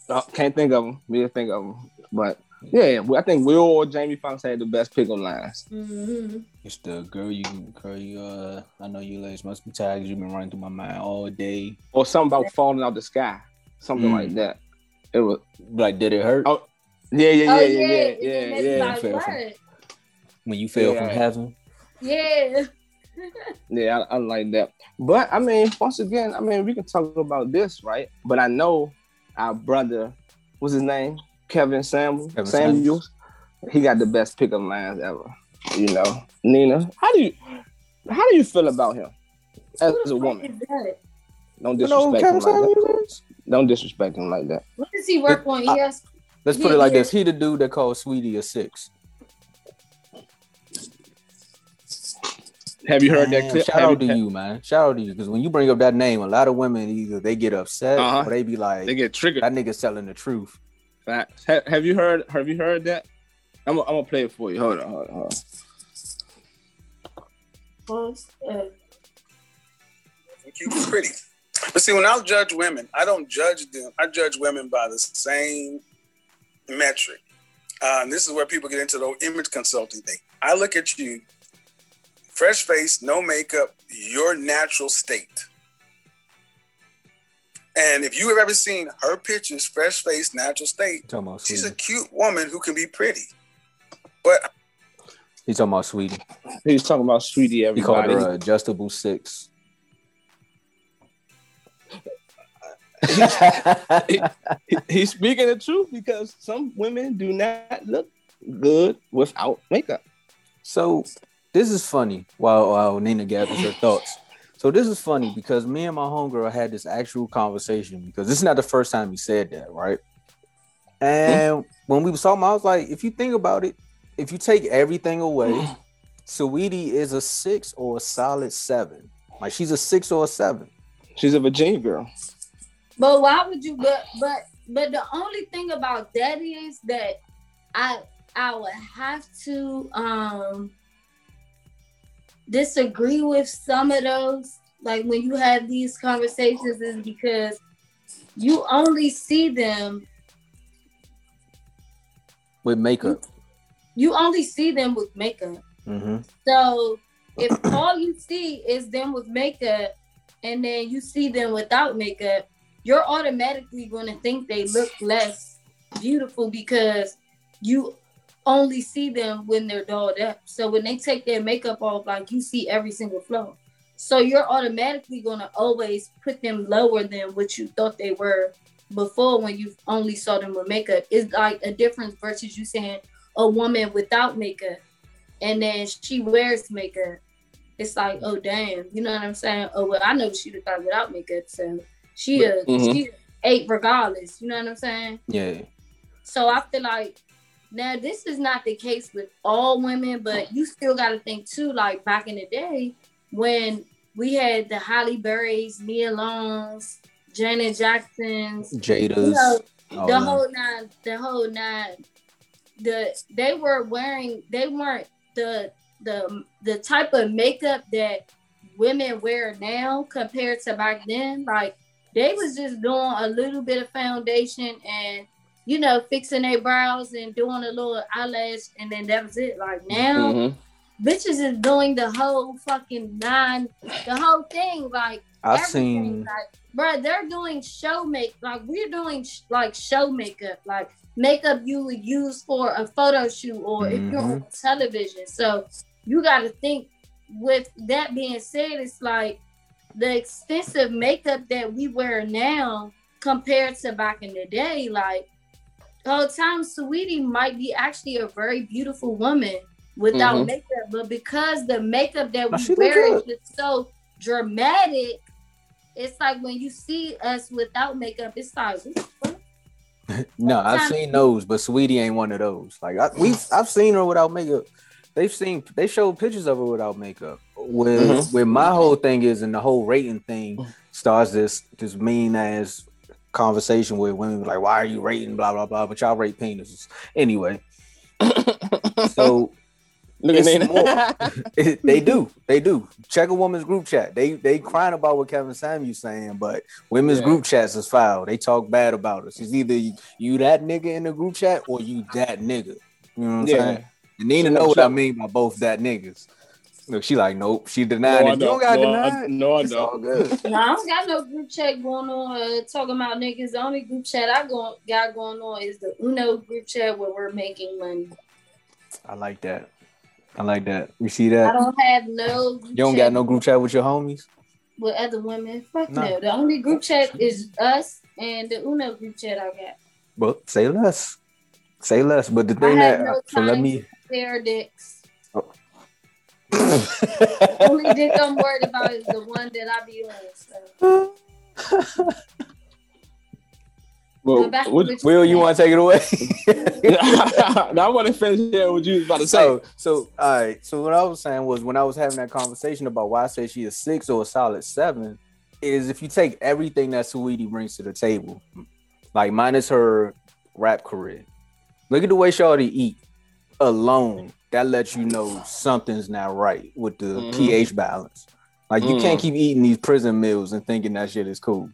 I can't think of them. We think of them, but yeah, I think Will or Jamie Foxx had the best pickup lines. hmm It's the girl you girl you uh I know you legs must be tired 'cause you've been running through my mind all day. Or something about falling out the sky, something Mm. like that. It was Like, did it hurt Oh, yeah, yeah, Oh yeah, yeah, yeah, yeah, yeah, it's yeah. like, fair, what? when you fell from heaven? Yeah. Yeah, I, I like that. But I mean, once again, I mean, we can talk about this, right? But I know our brother, what's his name? Kevin Samuel, Kevin Samuels. He got the best pickup lines ever. You know, Nina, how do you how do you feel about him as Who a woman? Don't You know who disrespect him like that. Don't disrespect him like that. What does he work on? I- Yes. Let's put it like this. He the dude that called Saweetie a six. Have you heard that clip? Shout Have out to you- you, man. Shout out to you. Because when you bring up that name, a lot of women either they get upset Uh-huh. or they be like, They get triggered. that nigga's telling the truth. Facts. Ha- Have you heard? Have you heard that? I'm, gonna- play it for you. Hold on, hold on, hold on. Cute and pretty. But see, when I judge women, I don't judge them. I judge women by the same metric. Uh, and this is where people get into the whole image consulting thing. I look at you, fresh face, no makeup, your natural state. And if you have ever seen her pictures, fresh face, natural state, she's a cute woman who can be pretty. He's talking about Saweetie. He's talking about Saweetie. Everybody. He called her uh, adjustable six. He- he's speaking the truth because some women do not look good without makeup. So this is funny. While while Nina gathers her thoughts. So this is funny because me and my homegirl had this actual conversation because this is not the first time he said that, right? And when we was talking, I was like, if you think about it, if you take everything away, Saweetie is a six or a solid seven. Like she's a six or a seven. She's a Virginia girl. But why would you? But but but the only thing about that is that I I would have to um disagree with some of those. Like when you have these conversations, is because you only see them. With makeup. You only see them with makeup. hmm So if all you see is them with makeup and then you see them without makeup, you're automatically going to think they look less beautiful because you only see them when they're dolled up. So when they take their makeup off, like you see every single flaw. So you're automatically going to always put them lower than what you thought they were before when you only saw them with makeup. It's like a difference versus you saying a woman without makeup and then she wears makeup. It's like, oh damn, you know what I'm saying? Oh well, I know she look like without makeup, so she a Mhm. she a eight regardless. You know what I'm saying? Yeah. So I feel like now this is not the case with all women, but you still got to think too. Like back in the day when we had the Halle Berries, Nia Longs, Janet Jacksons, Jada's. you know, the whole nine, the whole nine. The they were wearing, they weren't the the the type of makeup that women wear now compared to back then. Like they was just doing a little bit of foundation and you know fixing their brows and doing a little eyelash and then that was it. Like now, Mhm. bitches is doing the whole fucking nine, the whole thing. Like I seen Like, bro, they're doing show make like we're doing sh- like show makeup, like makeup you would use for a photo shoot or if you're on television. So you got to think with that being said, it's like the extensive makeup that we wear now compared to back in the day, like whole time Saweetie might be actually a very beautiful woman without Mhm. makeup, but because the makeup that we wear is so dramatic, it's like when you see us without makeup, it's like what the fuck? No, I've seen those, but Saweetie ain't one of those. Like I, we, I've seen her without makeup. They've seen, they showed pictures of her without makeup. Where, Mhm. where my whole thing is, and the whole rating thing starts this this mean ass conversation with women like, "Why are you rating?" Blah blah blah. But y'all rate penises anyway. So Look at Nina. they do, they do. Check a woman's group chat. They they crying about what Kevin Samuels saying, but women's Yeah. group chats is foul. They talk bad about us. It's either you, you that nigga in the group chat or you that nigga. You know what I'm Yeah. saying? And Nina know what I mean by both that niggas. Look, she like, nope. She No, denied I it. You don't got no, denied. I, no, I It's don't. good. No, I don't got no group chat going on uh, talking about niggas. The only group chat I go, got going on is the Uno group chat where we're making money. I like that. I like that. We see that. I don't have no. Group You don't chat got no group chat with your homies. with other women. Fuck No. no. The only group chat is us and the Uno group chat I got. Well, say less. Say less. But the thing that no so let me. Fair dicks. Oh. Only dick I'm worried about is the one that I be on. So. Well, Go what- what Will, you want to take it away? now I want to finish here what you was about to say. so, so all right. So what I was saying was when I was having that conversation about why I say she is six or a solid seven, is if you take everything that Saweetie brings to the table, like minus her rap career, look at the way Shawty eat alone. That lets you know something's not right with the Mhm. pH balance. Like you Mm. can't keep eating these prison meals and thinking that shit is cool.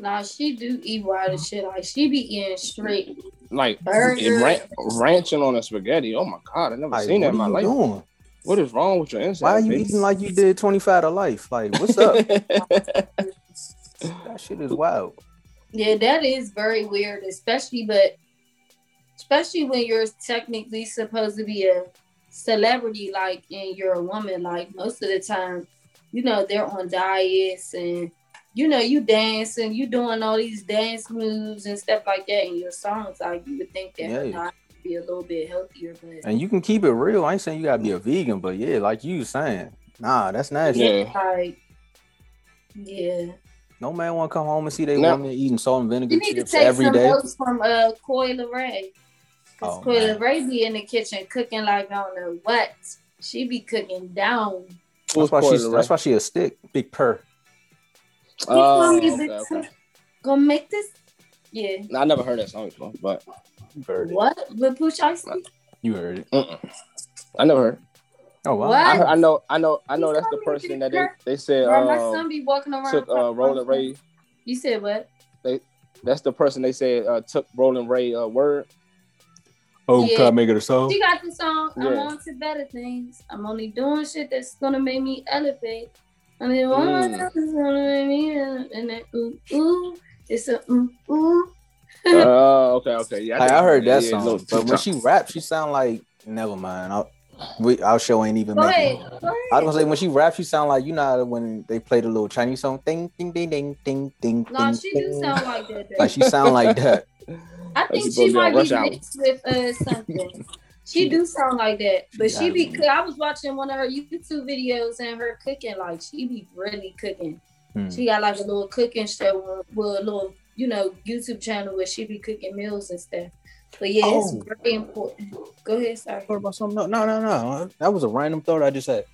Nah, she do eat wild as shit. Like she be eating straight. like ran, ranching on a spaghetti. Oh my god, I never Like, seen that in my life. doing? What is wrong with your inside? Why are you eating like you did 25 to life? Like, what's up? that shit is wild. Yeah, that is very weird, especially but especially when you're technically supposed to be a celebrity, like and you're a woman. Like most of the time, you know, they're on diets and you know, you dancing, you doing all these dance moves and stuff like that in your songs. Like you would think that Yeah. her diet would be a little bit healthier, but And you can keep it real. I ain't saying you gotta be a vegan, but yeah, like you saying, nah, that's nasty. Yeah. like yeah. No man want to come home and see their No. woman eating salt and vinegar You need to chips take every some day. notes from uh Coy Ray. Cause Oh, Coy man. Ray be in the kitchen cooking like I don't know what. She be cooking down. That's why Who's she's that's why she a stick, big purr. Oh, You feel okay, okay. bitch? Gonna make this? Yeah. I never heard that song before, but You heard it. What? With Pooh Shiesty? You heard it. mm-mm. I never heard. Oh wow. What? I, heard- I know, I know, I know. You That's the person that they they said Bro, my um, son be walking around. took uh, talking Roland Ray. You said what? They, that's the person they said uh, took Roland Ray uh, word. Oh, Yeah. can I make it a song? She got the song. I'm on to better things. I'm only doing shit that's gonna make me elevate. I mean, one Mm. is gonna make me ele- and then ooh ooh, it's a ooh ooh. Oh, okay, okay. Yeah, Like, I heard that yeah, song, little but when she raps, she sound like never mind. I'll, we, our show ain't even Go making. ahead. I was gonna say when she raps, she sound like you know how when they play the little Chinese song, ding ding ding ding ding ding. No, ding, she do sound like that. though. like she sound like that. I think she she supposed to be on might be mixed with uh something. She do sound like that, but She she be. gotta. I was watching one of her YouTube videos and her cooking. Like she be really cooking. Hmm. She got like a little cooking show with a little, you know, YouTube channel where she be cooking meals and stuff. But yeah, Oh. it's very important. Go ahead, sorry. thought about something. No, no, no, no. That was a random thought I just had.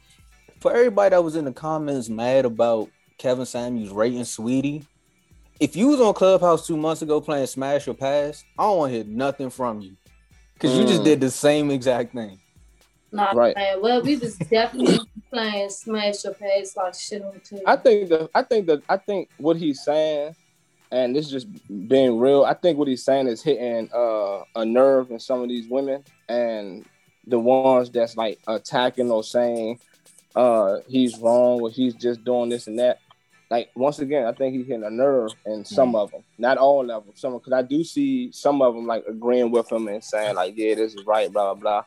For everybody that was in the comments mad about Kevin Samuels rating Saweetie, if you was on Clubhouse two months ago playing Smash or Pass, I don't want to hear nothing from you. Cause you just Mm. did the same exact thing. Nah, Right. man. Well, we was definitely playing Smash or Pass like shit on too. I think the I think that I think what he's saying, and this is just being real. I think what he's saying is hitting uh, a nerve in some of these women, and the ones that's like attacking or saying uh, he's wrong or he's just doing this and that. Like once again, I think he's hitting a nerve in some mm-hmm. of them, not all of them. Some because I do see some of them like agreeing with him and saying like, "Yeah, this is right," blah blah blah.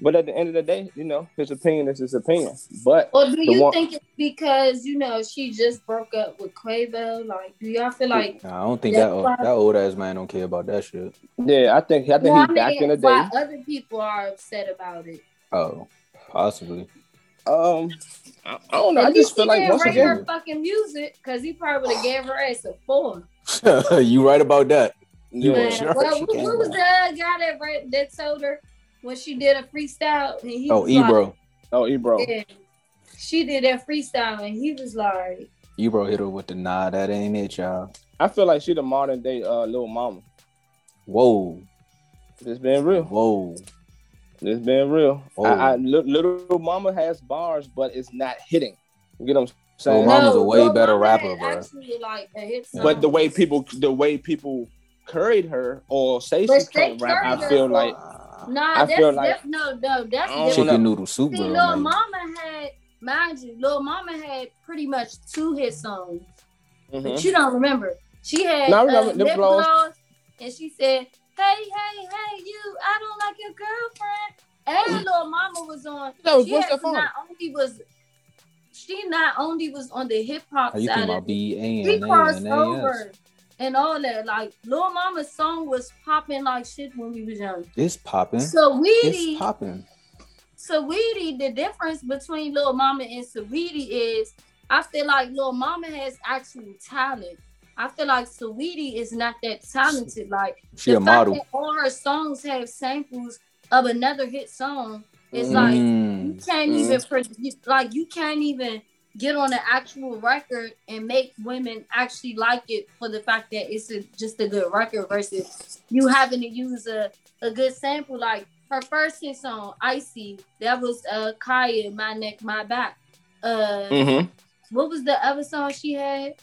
But at the end of the day, you know, his opinion is his opinion. But Or do you one- think it's because you know she just broke up with Quavo? Like, do y'all feel like? Nah, I don't think that why- that old ass man don't care about that shit. yeah, I think I think Well, I he back in the day. why other people are upset about it? Oh, possibly. Um, I, I don't know. I At least just feel he like didn't once rate again, her fucking music because he probably would have gave her ass a four. you right about that. You yeah, Man, sure well, who, who was the guy that read, that told her when she did a freestyle? And he Oh, was like, Ebro. oh, Ebro. Yeah, she did that freestyle, and he was like, Ebro hit her with the nah, that ain't it, y'all. I feel like she the modern day uh little mama. Whoa, Just being real. whoa. Just being real. Oh. I, I, little mama has bars, but it's not hitting. You get what I'm saying? Lil Mama's a way Lil better Mama rapper, had bruh. Actually, like a hit song. But the way people, the way people carried her or say But she they can't rap, I feel like Nah, I that's feel like- def- no, no, that's I don't different. Chicken noodle soup, See, girl. Lil man. Mama had, mind you, Lil Mama had pretty much two hit songs, mhm. but you don't remember. She had No, I remember uh, Lip lip Gloss. gloss, and she said, "Hey, hey, hey, you! I don't like your girlfriend." And Lil Mama was on. That was she Gwen had Stefani. not only was she not only was on the hip hop Are you side talking of about it, B A she crossed N A S? over and all that. Like little Mama's song was popping like shit when we was young. It's popping. So It's Weedy, popping. Saweetie, the difference between little Mama and Saweetie is I feel like little Mama has actual talent. I feel like Saweetie is not that talented. Like She the a fact model. that all her songs have samples of another hit song is like you Mm. can't Mhm. even produce, like you can't even get on an actual record and make women actually like it for the fact that it's a, just a good record versus you having to use a, a good sample like her first hit song icy that was uh Khia my neck my back uh Mhm. what was the other song she had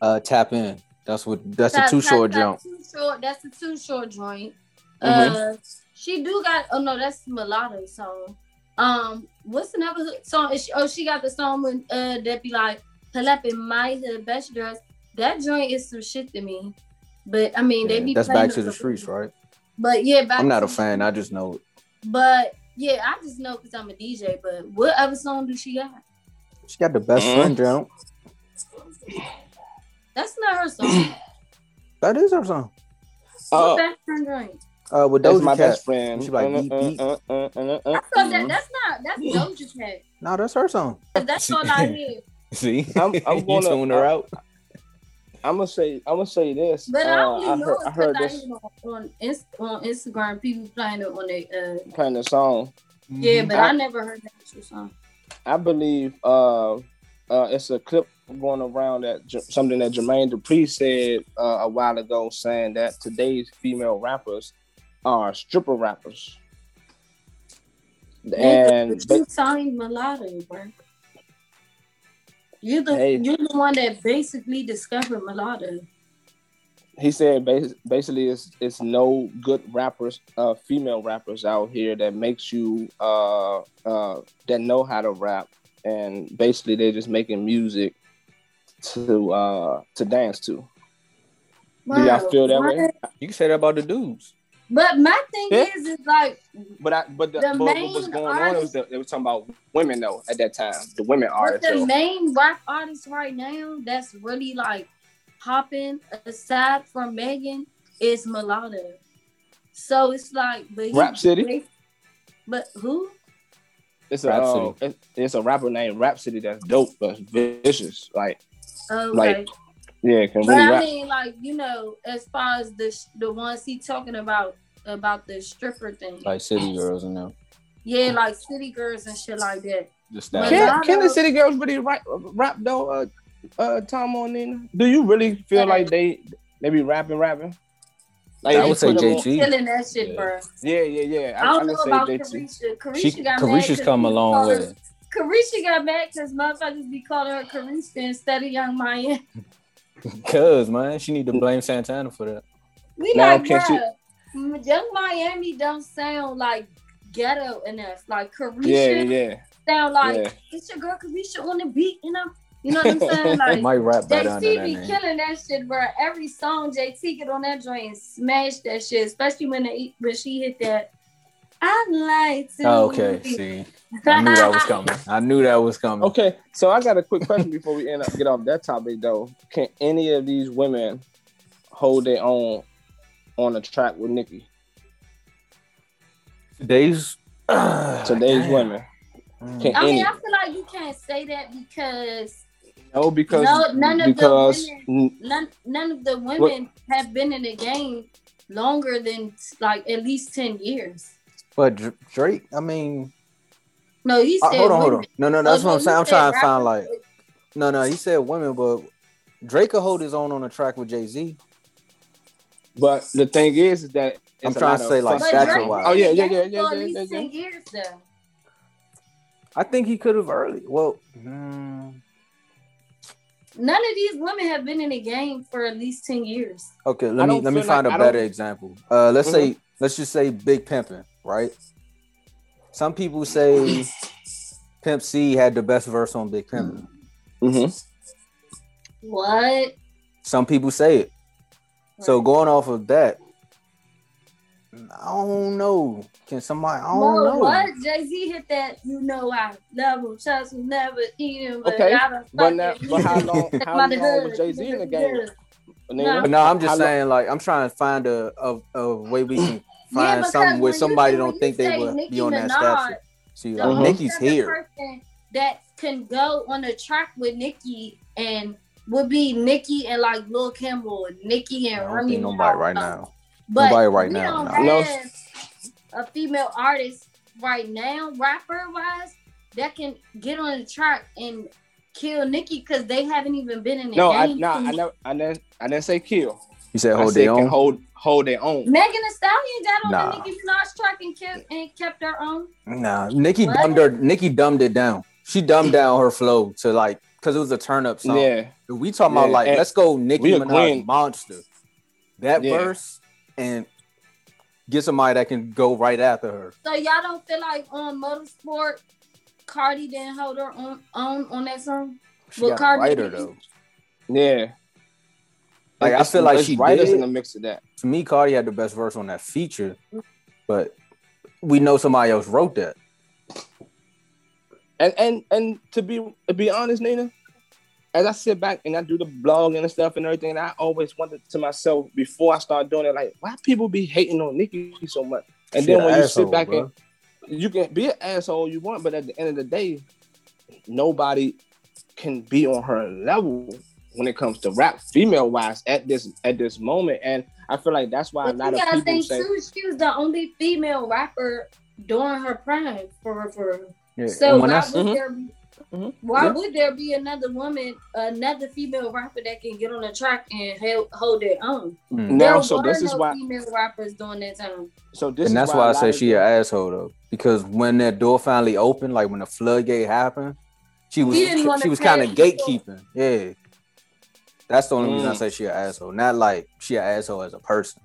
Uh, tap in. That's what. That's a That- too that- short that jump. Too short. That's a too short joint. Mhm. Uh, she do got. Oh no, that's mulatto song. Um, what's another song? Is she, oh, she got the song when uh that be like pull up in my hood best dress. That joint is some shit to me. But I mean, they be that's back to the for- streets, right? But yeah, back I'm not to a fan. I just know it. But yeah, I just know because I'm a DJ. But what other song do she got? She got the best Mhm. friend jump. That's not her song. That is her song. Uh, what best friend joint? Uh, with that's Doja my Cat. best friend. She like, Uh, beep, uh, beep. uh, uh, uh, uh, I thought that that's not that's Doja Cat. No, that's her song. That's all I hear. See, I'm- I'm you gonna- tune her I- out. I'm gonna say I'm gonna say this. But I Uh, only I know heard, it's I heard because I this on on, Inst- on Instagram people playing it on their uh kind of song. yeah, but I, never heard that song. I believe uh, uh, it's a clip going around that J- something that Jermaine Dupri said uh, a while ago, saying that today's female rappers are stripper rappers, and you signed mulatto, bro. You're the Hey. you the one that basically discovered mulatto. he said bas- basically it's it's no good rappers, uh, female rappers out here that makes you uh, uh, that know how to rap, and basically they're just making music to uh, to dance to. Do y'all feel that way? You can say that about the dudes. But my thing Yeah. is, is like But I, but the, The but what main was going on artist- was that they were talking about women though at that time, the women But artists. the so- main rap artist right now that's really like popping aside from Megan is Mulatto. So it's like, but he- Rap City? But who? It's a Rapsody. uh, it- it's a rapper named Rapsody that's dope, but vicious. Like Okay. Like, yeah, can but really I rap. mean, like you know, as far as the sh- the ones he talking about about the stripper thing, Like City Girls and them. yeah, like city girls and shit like that. Just that. yeah. Can, can the City Girls really rap, rap though? Uh, uh, Tom or Nina? Do you really feel like they they be rapping, rapping? Like I would say put them on- JT. Killing that shit, Yeah. bro. Yeah, yeah, yeah. I don't know would say about JT. Caresha. Caresha She, got Caresha's come a long way. Caresha got mad because motherfuckers be calling her Caresha instead of Young Maya. Cause man, she need to blame Santana for that. We Now, like, can she- Young Miami don't sound like ghetto enough. Like Caresha Yeah, yeah, sound like yeah. it's your girl Caresha on the beat, you know? You know what I'm saying? Like Might rap better JT that be name. killing that shit, bro. Every song JT get on that joint and smash that shit, especially when they, when she hit that I like to. Oh, okay, see, I knew that was coming. I knew that was coming. Okay, so I got a quick question before we end up get off that topic though. Can any of these women hold their own on a track with Nicki? Today's Today's damn. women. Can I mean, any? I feel like you can't say that because No, because No, none of the because none none of the women have been in the game longer than like at least ten years. But Drake, I mean, No, he uh, said. hold on, hold on. No, no, that's Oh, what I'm saying. I'm trying to find like, no, no, he said women, but Drake could hold his own on a track with Jay Z. but the thing is, is that I'm trying to say, like, But fuck- stature Drake wise. been Oh, yeah, in yeah, the yeah, game yeah, yeah, least yeah, years though. I think he could have early. Well, mm, None of these women have been in the game for at least ten years. okay. I Let me let me find like- a I don't- better example. Uh, let's Mhm. say let's just say Big Pimpin', right? Some people say Pimp C had the best verse on Big Pimpin'. Mhm. What? Some people say it. So going off of that, I don't know. Can somebody? I don't Mo, know. what? Jay Z hit that. You know I love him. Trust will never eat him. But Okay, gotta but now, but how long? How long was Jay Z in the game? No. No, I'm just lo- saying. Like I'm trying to find a a, a way we can Yeah, find because something where when you somebody do- when don't you think they say would Nicki be on that Minaj, stature. See, The like Mhm. only here. that can go on a track with Nicki and would be Nicki and like Lil Campbell, and Nicki I and don't Remy. think nobody Ma. right now. But Nobody right we now, don't no. have a female artist right now, rapper wise, that can get on the track and kill Nicki because they haven't even been in the No, I game. no, I never, I didn't, I didn't say kill. You said hold said their can own. hold hold their own. Megan Thee Stallion got on Nah. the Nicki Minaj track and kept and kept her own. Nah, Nicki What? dumbed her. Nicki dumbed it down. She dumbed down her flow to like because it was a turn up song. Yeah, We talking about like and let's go Nicki we Minaj agreeing. monster. That Yeah. verse and get somebody that can go right after her. So y'all don't feel like on Motorsport, Cardi didn't hold her on on, on that song? She Well, got Cardi a writer though. yeah. Like, I feel like she writers did. in the mix of that. To me, Cardi had the best verse on that feature, but we know somebody else wrote that. And and and to be to be honest, Nina, as I sit back and I do the blog and stuff and everything, I always wondered to myself before I start doing it, like, why people be hating on Nicki so much? And She then a when you asshole, sit back bro. and you can be an asshole you want, but at the end of the day, nobody can be on her level when it comes to rap, female wise, at this at this moment. And I feel like that's why a But lot you of gotta people think say, too, she was the only female rapper during her prime for for. Yeah. So when why I, would Mhm. there be? Mhm. Why Yeah. would there be another woman, another female rapper that can get on the track and hold, hold their own? Mm. now, there so were this is why, female rappers during that time. so this and is that's why, why a I lot say she an asshole though, because when that door finally opened, like when the floodgate happened, she was He she was kind of gatekeeping. Yeah, that's the only reason I Mm. say she an asshole. Not like she an asshole as a person.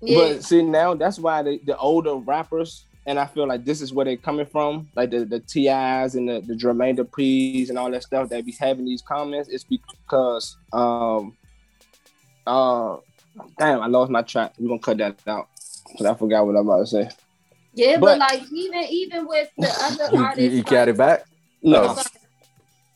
Yeah, But see now that's why the, the older rappers, and I feel like this is where they're coming from, like the, the TIs and the, the Jermaine Dupri's and all that stuff that be having these comments, it's because um uh damn, I lost my track. We're gonna cut that out. Because I forgot what I'm about to say. yeah, but, but- like even even with the other You, you, artists, you got like- it back. No.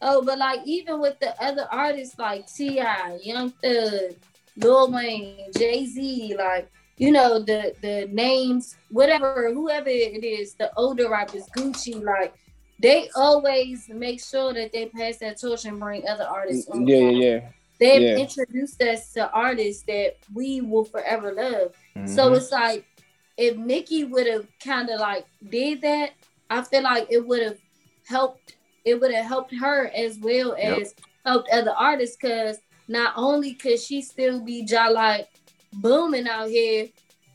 Oh, but like even with the other artists like Ti, Young Thug, Lil Wayne, Jay Z, like you know the the names, whatever, whoever it is, the older rappers, Gucci, like they always make sure that they pass that torch and bring other artists on. Yeah, yeah, yeah. They've yeah. introduced us to artists that we will forever love. So Mhm. it's like if Nicki would have kind of like did that, I feel like it would have helped. It would have helped her as well Yep. as helped other artists. Cause not only could she still be just like booming out here,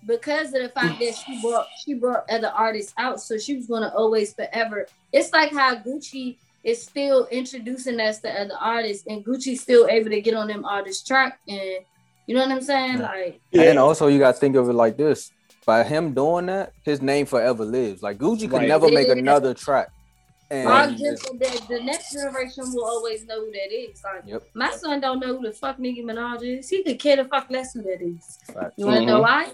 because of the fact that she brought she brought other artists out, so she was gonna always forever. It's like how Gucci is still introducing us to other artists, and Gucci's still able to get on them artists track, and you know what I'm saying? Yeah. Like And also, you got to think of it like this: by him doing that, his name forever lives. Like Gucci could Right. never make another track. And Our gen- the, the next generation will always know who that is. Like Yep. my son don't know who the fuck Nicki Minaj is. He could care the fuck less who that is. Facts. You wanna know Mhm. why?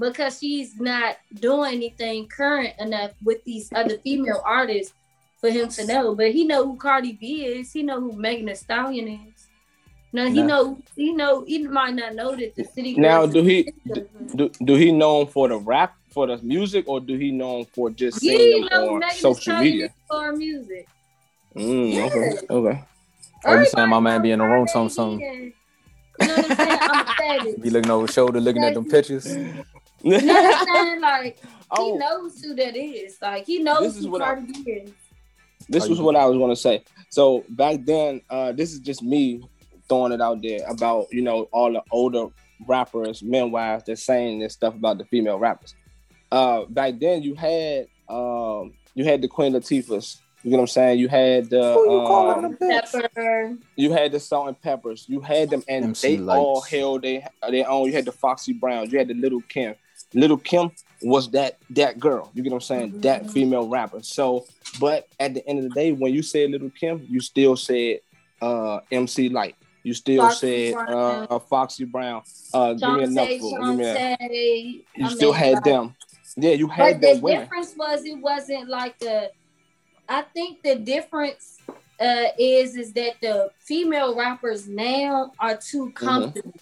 because she's not doing anything current enough with these other female artists for him to know. But he know who Cardi B is. He know who Megan Thee Stallion is. Now he Nah. know he know he might not know that the city. Now, do he do, do he know him for the rap for the music or do he know him for just Yeah, seeing you them know on social media? for music. Mm, okay, okay. Oh, you saying my man be in the room Cardi some- B. You know what I'm saying? I'm a. Be looking over his shoulder, looking at them pictures. You know what I'm saying? Like he oh, knows who that is. Like he knows This is who what I- is. this was what I was gonna say. So back then, uh, this is just me throwing it out there about you know all the older rappers, men wise, they're saying this stuff about the female rappers. Uh, back then, you had um, you had the Queen Latifahs. You get what I'm saying? You had the Who you um. Pepper. you had the Salt and Peppers. You had them, and MC they all held they their own. You had the Foxy Browns. You had the Little Kim. Little Kim was that that girl. You get what I'm saying? That Mhm. female rapper. So, but at the end of the day, when you said Little Kim, you still said uh, MC Lyte. You still Foxy said Brown. uh, Foxy Brown. Uh, give me enough. Shantae, for- Give me that. Shantae. You I still had like- them. Yeah, you But had the them women. difference was it wasn't like a. I think the difference uh, is is that the female rappers now are too comfortable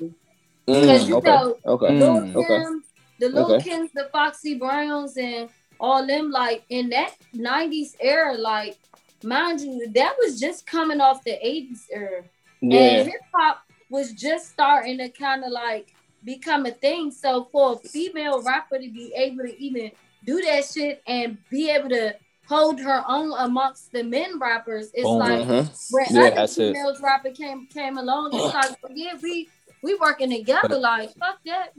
because Mm, you okay. know Okay. Mm. Lil Okay. Kim, the Lil Okay. Kims, the Foxy Browns, and all them like in that '90s era, like mind you, that was just coming off the '80s era. Yeah. And hip hop was just starting to kind of like become a thing. So for a female rapper to be able to even do that shit and be able to hold her own amongst the men rappers, it's Boom. like Mhm. when Yeah, other that's it. females rapper came came along, it's like yeah, we we working together. But- like fuck that.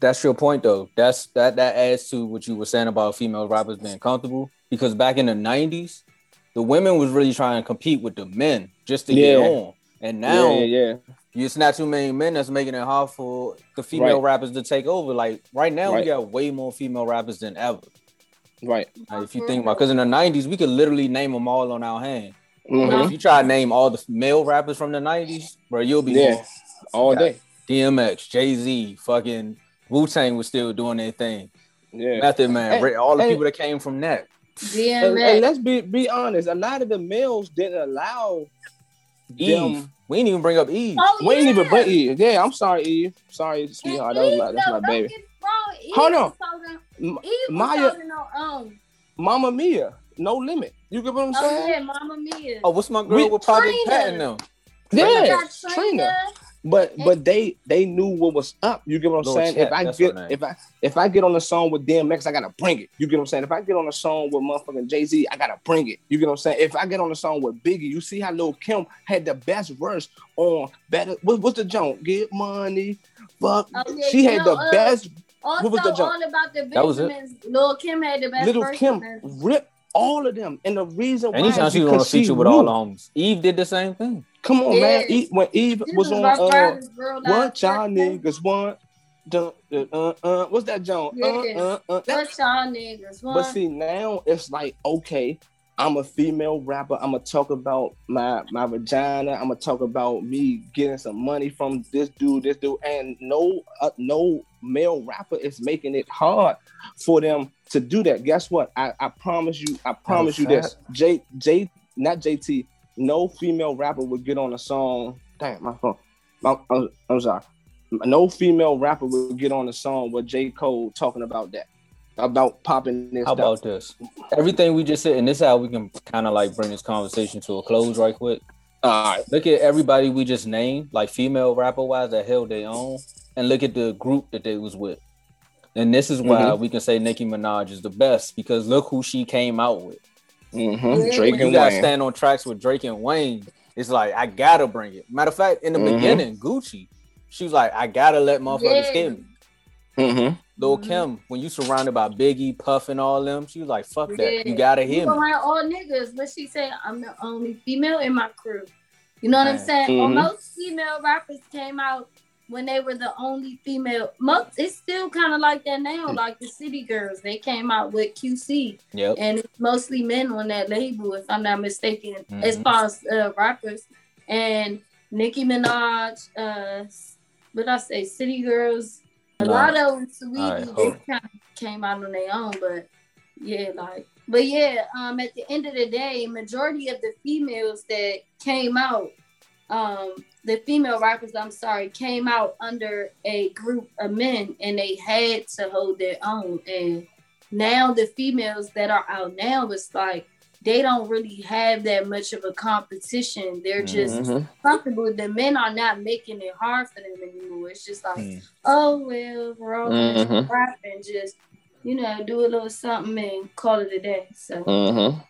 That's your point though. That's that that adds to what you were saying about female rappers being comfortable. Because back in the nineties, the women was really trying to compete with the men just to get Yeah. on. And now yeah, yeah, yeah. It's not too many men that's making it hard for the female Right. rappers to take over. Like right now, we got way more female rappers than ever. Right. Like, if you think about, because in the '90s, we could literally name them all on our hand. Mhm. Uh-huh. If you try to name all the male rappers from the '90s, bro, you'll be Yeah. All day. DMX, Jay Z, fucking Wu Tang was still doing their thing. Yeah. Method Man, And- Ray- all the and- people that came from that. And, DMX. and let's be be honest. A lot of the males didn't allow Eve, them. We didn't even bring up Eve. oh, We ain't even bring Eve. Yeah, I'm sorry, Eve. Sorry, And sweetheart. That was Eve, my, that's though, my baby. get wrong, Eve Hold on. was holding- M- Eve Maya- holding. Mama Mia, no limit. You get what I'm Oh saying? yeah, Mama Mia. Oh, what's my girl We- with Project Trina. Pat in them? Yeah, got Trina. But but they they knew what was up. You get what I'm Lil saying? Chet, if I get if I if I get on a song with DMX, I gotta bring it. You get what I'm saying? If I get on a song with motherfucking Jay Z, I gotta bring it. You get what I'm saying? If I get on a song with Biggie, you see how Lil Kim had the best verse on better. What, what's the joke? Get money, fuck. Oh, yeah, she had know, the uh, best. Also, What was the joke? all about the That was it. Benjamins. Lil Kim had the best verse. Little verse Kim on ripped all of them, and the reason why Anytime is she was on a feature with all knew. the homies, Eve did the same thing. Come on, Yeah. man. E- when Eve She was on uh, Girl What y'all Birthday. niggas want? Dun, dun, uh, uh, what's that, John? Yeah. Uh, uh, uh. That- What y'all niggas want? but see, now it's like, okay, I'm a female rapper. I'm gonna talk about my my vagina. I'm gonna talk about me getting some money from this dude, this dude, and no, uh, no male rapper is making it hard for them to do that. Guess what? I, I promise you. I promise you this. J J not JT. No female rapper would get on a song. Damn, my phone. My, I'm, I'm sorry. No female rapper would get on a song with J Cole talking about that, about popping this. How stuff. about this? Everything we just said, and this is how we can kind of like bring this conversation to a close right quick. All right. Look at everybody we just named, like female rapper wise that held their own, and look at the group that they was with. And this is why Mhm. we can say Nicki Minaj is the best because look who she came out with. Mm-hmm. Drake When you and gotta Wayne. stand on tracks with Drake and Wayne, it's like I gotta bring it. Matter of fact, in the Mhm. beginning, Gucci, she was like, I gotta let motherfuckers Yeah. hit me. Mm-hmm. Lil Mhm. Kim, when you surrounded by Biggie, Puff, and all them, she was like, "Fuck that, Yeah. you gotta You hear me." around all niggas, but she said I'm the only female in my crew. You know what I'm Right. saying? Well, Mhm. most female rappers came out when they were the only female. Most it's still kind of like that now. Like the City Girls, they came out with QC, Yep. and it's mostly men on that label, if I'm not mistaken, as Mhm. far as uh, rappers. And Nicki Minaj, uh, what I say, City Girls, Lotto and Saweetie right, they kind of came out on their own, but yeah, like, but yeah, um, at the end of the day, majority of the females that came out, um, the female rappers, I'm sorry, came out under a group of men, and they had to hold their own. And now the females that are out now, it's like they don't really have that much of a competition. They're just mm-hmm. comfortable. The men are not making it hard for them anymore. It's just like, mm. oh well, we're all mm-hmm. rap and just you know do a little something and call it a day. So mm-hmm.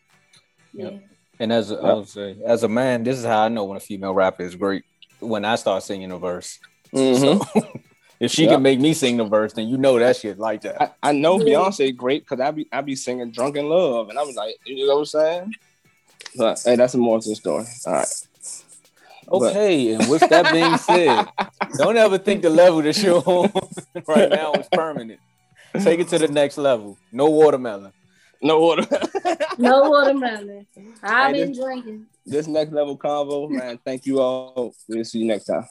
yeah. Yep. And as a, I would say, as a man, this is how I know when a female rapper is great. When I start singing a verse. Mm-hmm. So, If she yep. can make me sing the verse, then you know that shit like that. I, I know Beyonce great because I be I be singing "Drunk in Love" and I was like, you know what I'm saying? But hey, that's a more to the story. All right. Okay, but. and with that being said, don't ever think the level that you're on right now is permanent. Take it to the next level. No watermelon. No water. no watermelon. I've hey, been this, drinking. This next level convo, man. Thank you all. We'll see you next time.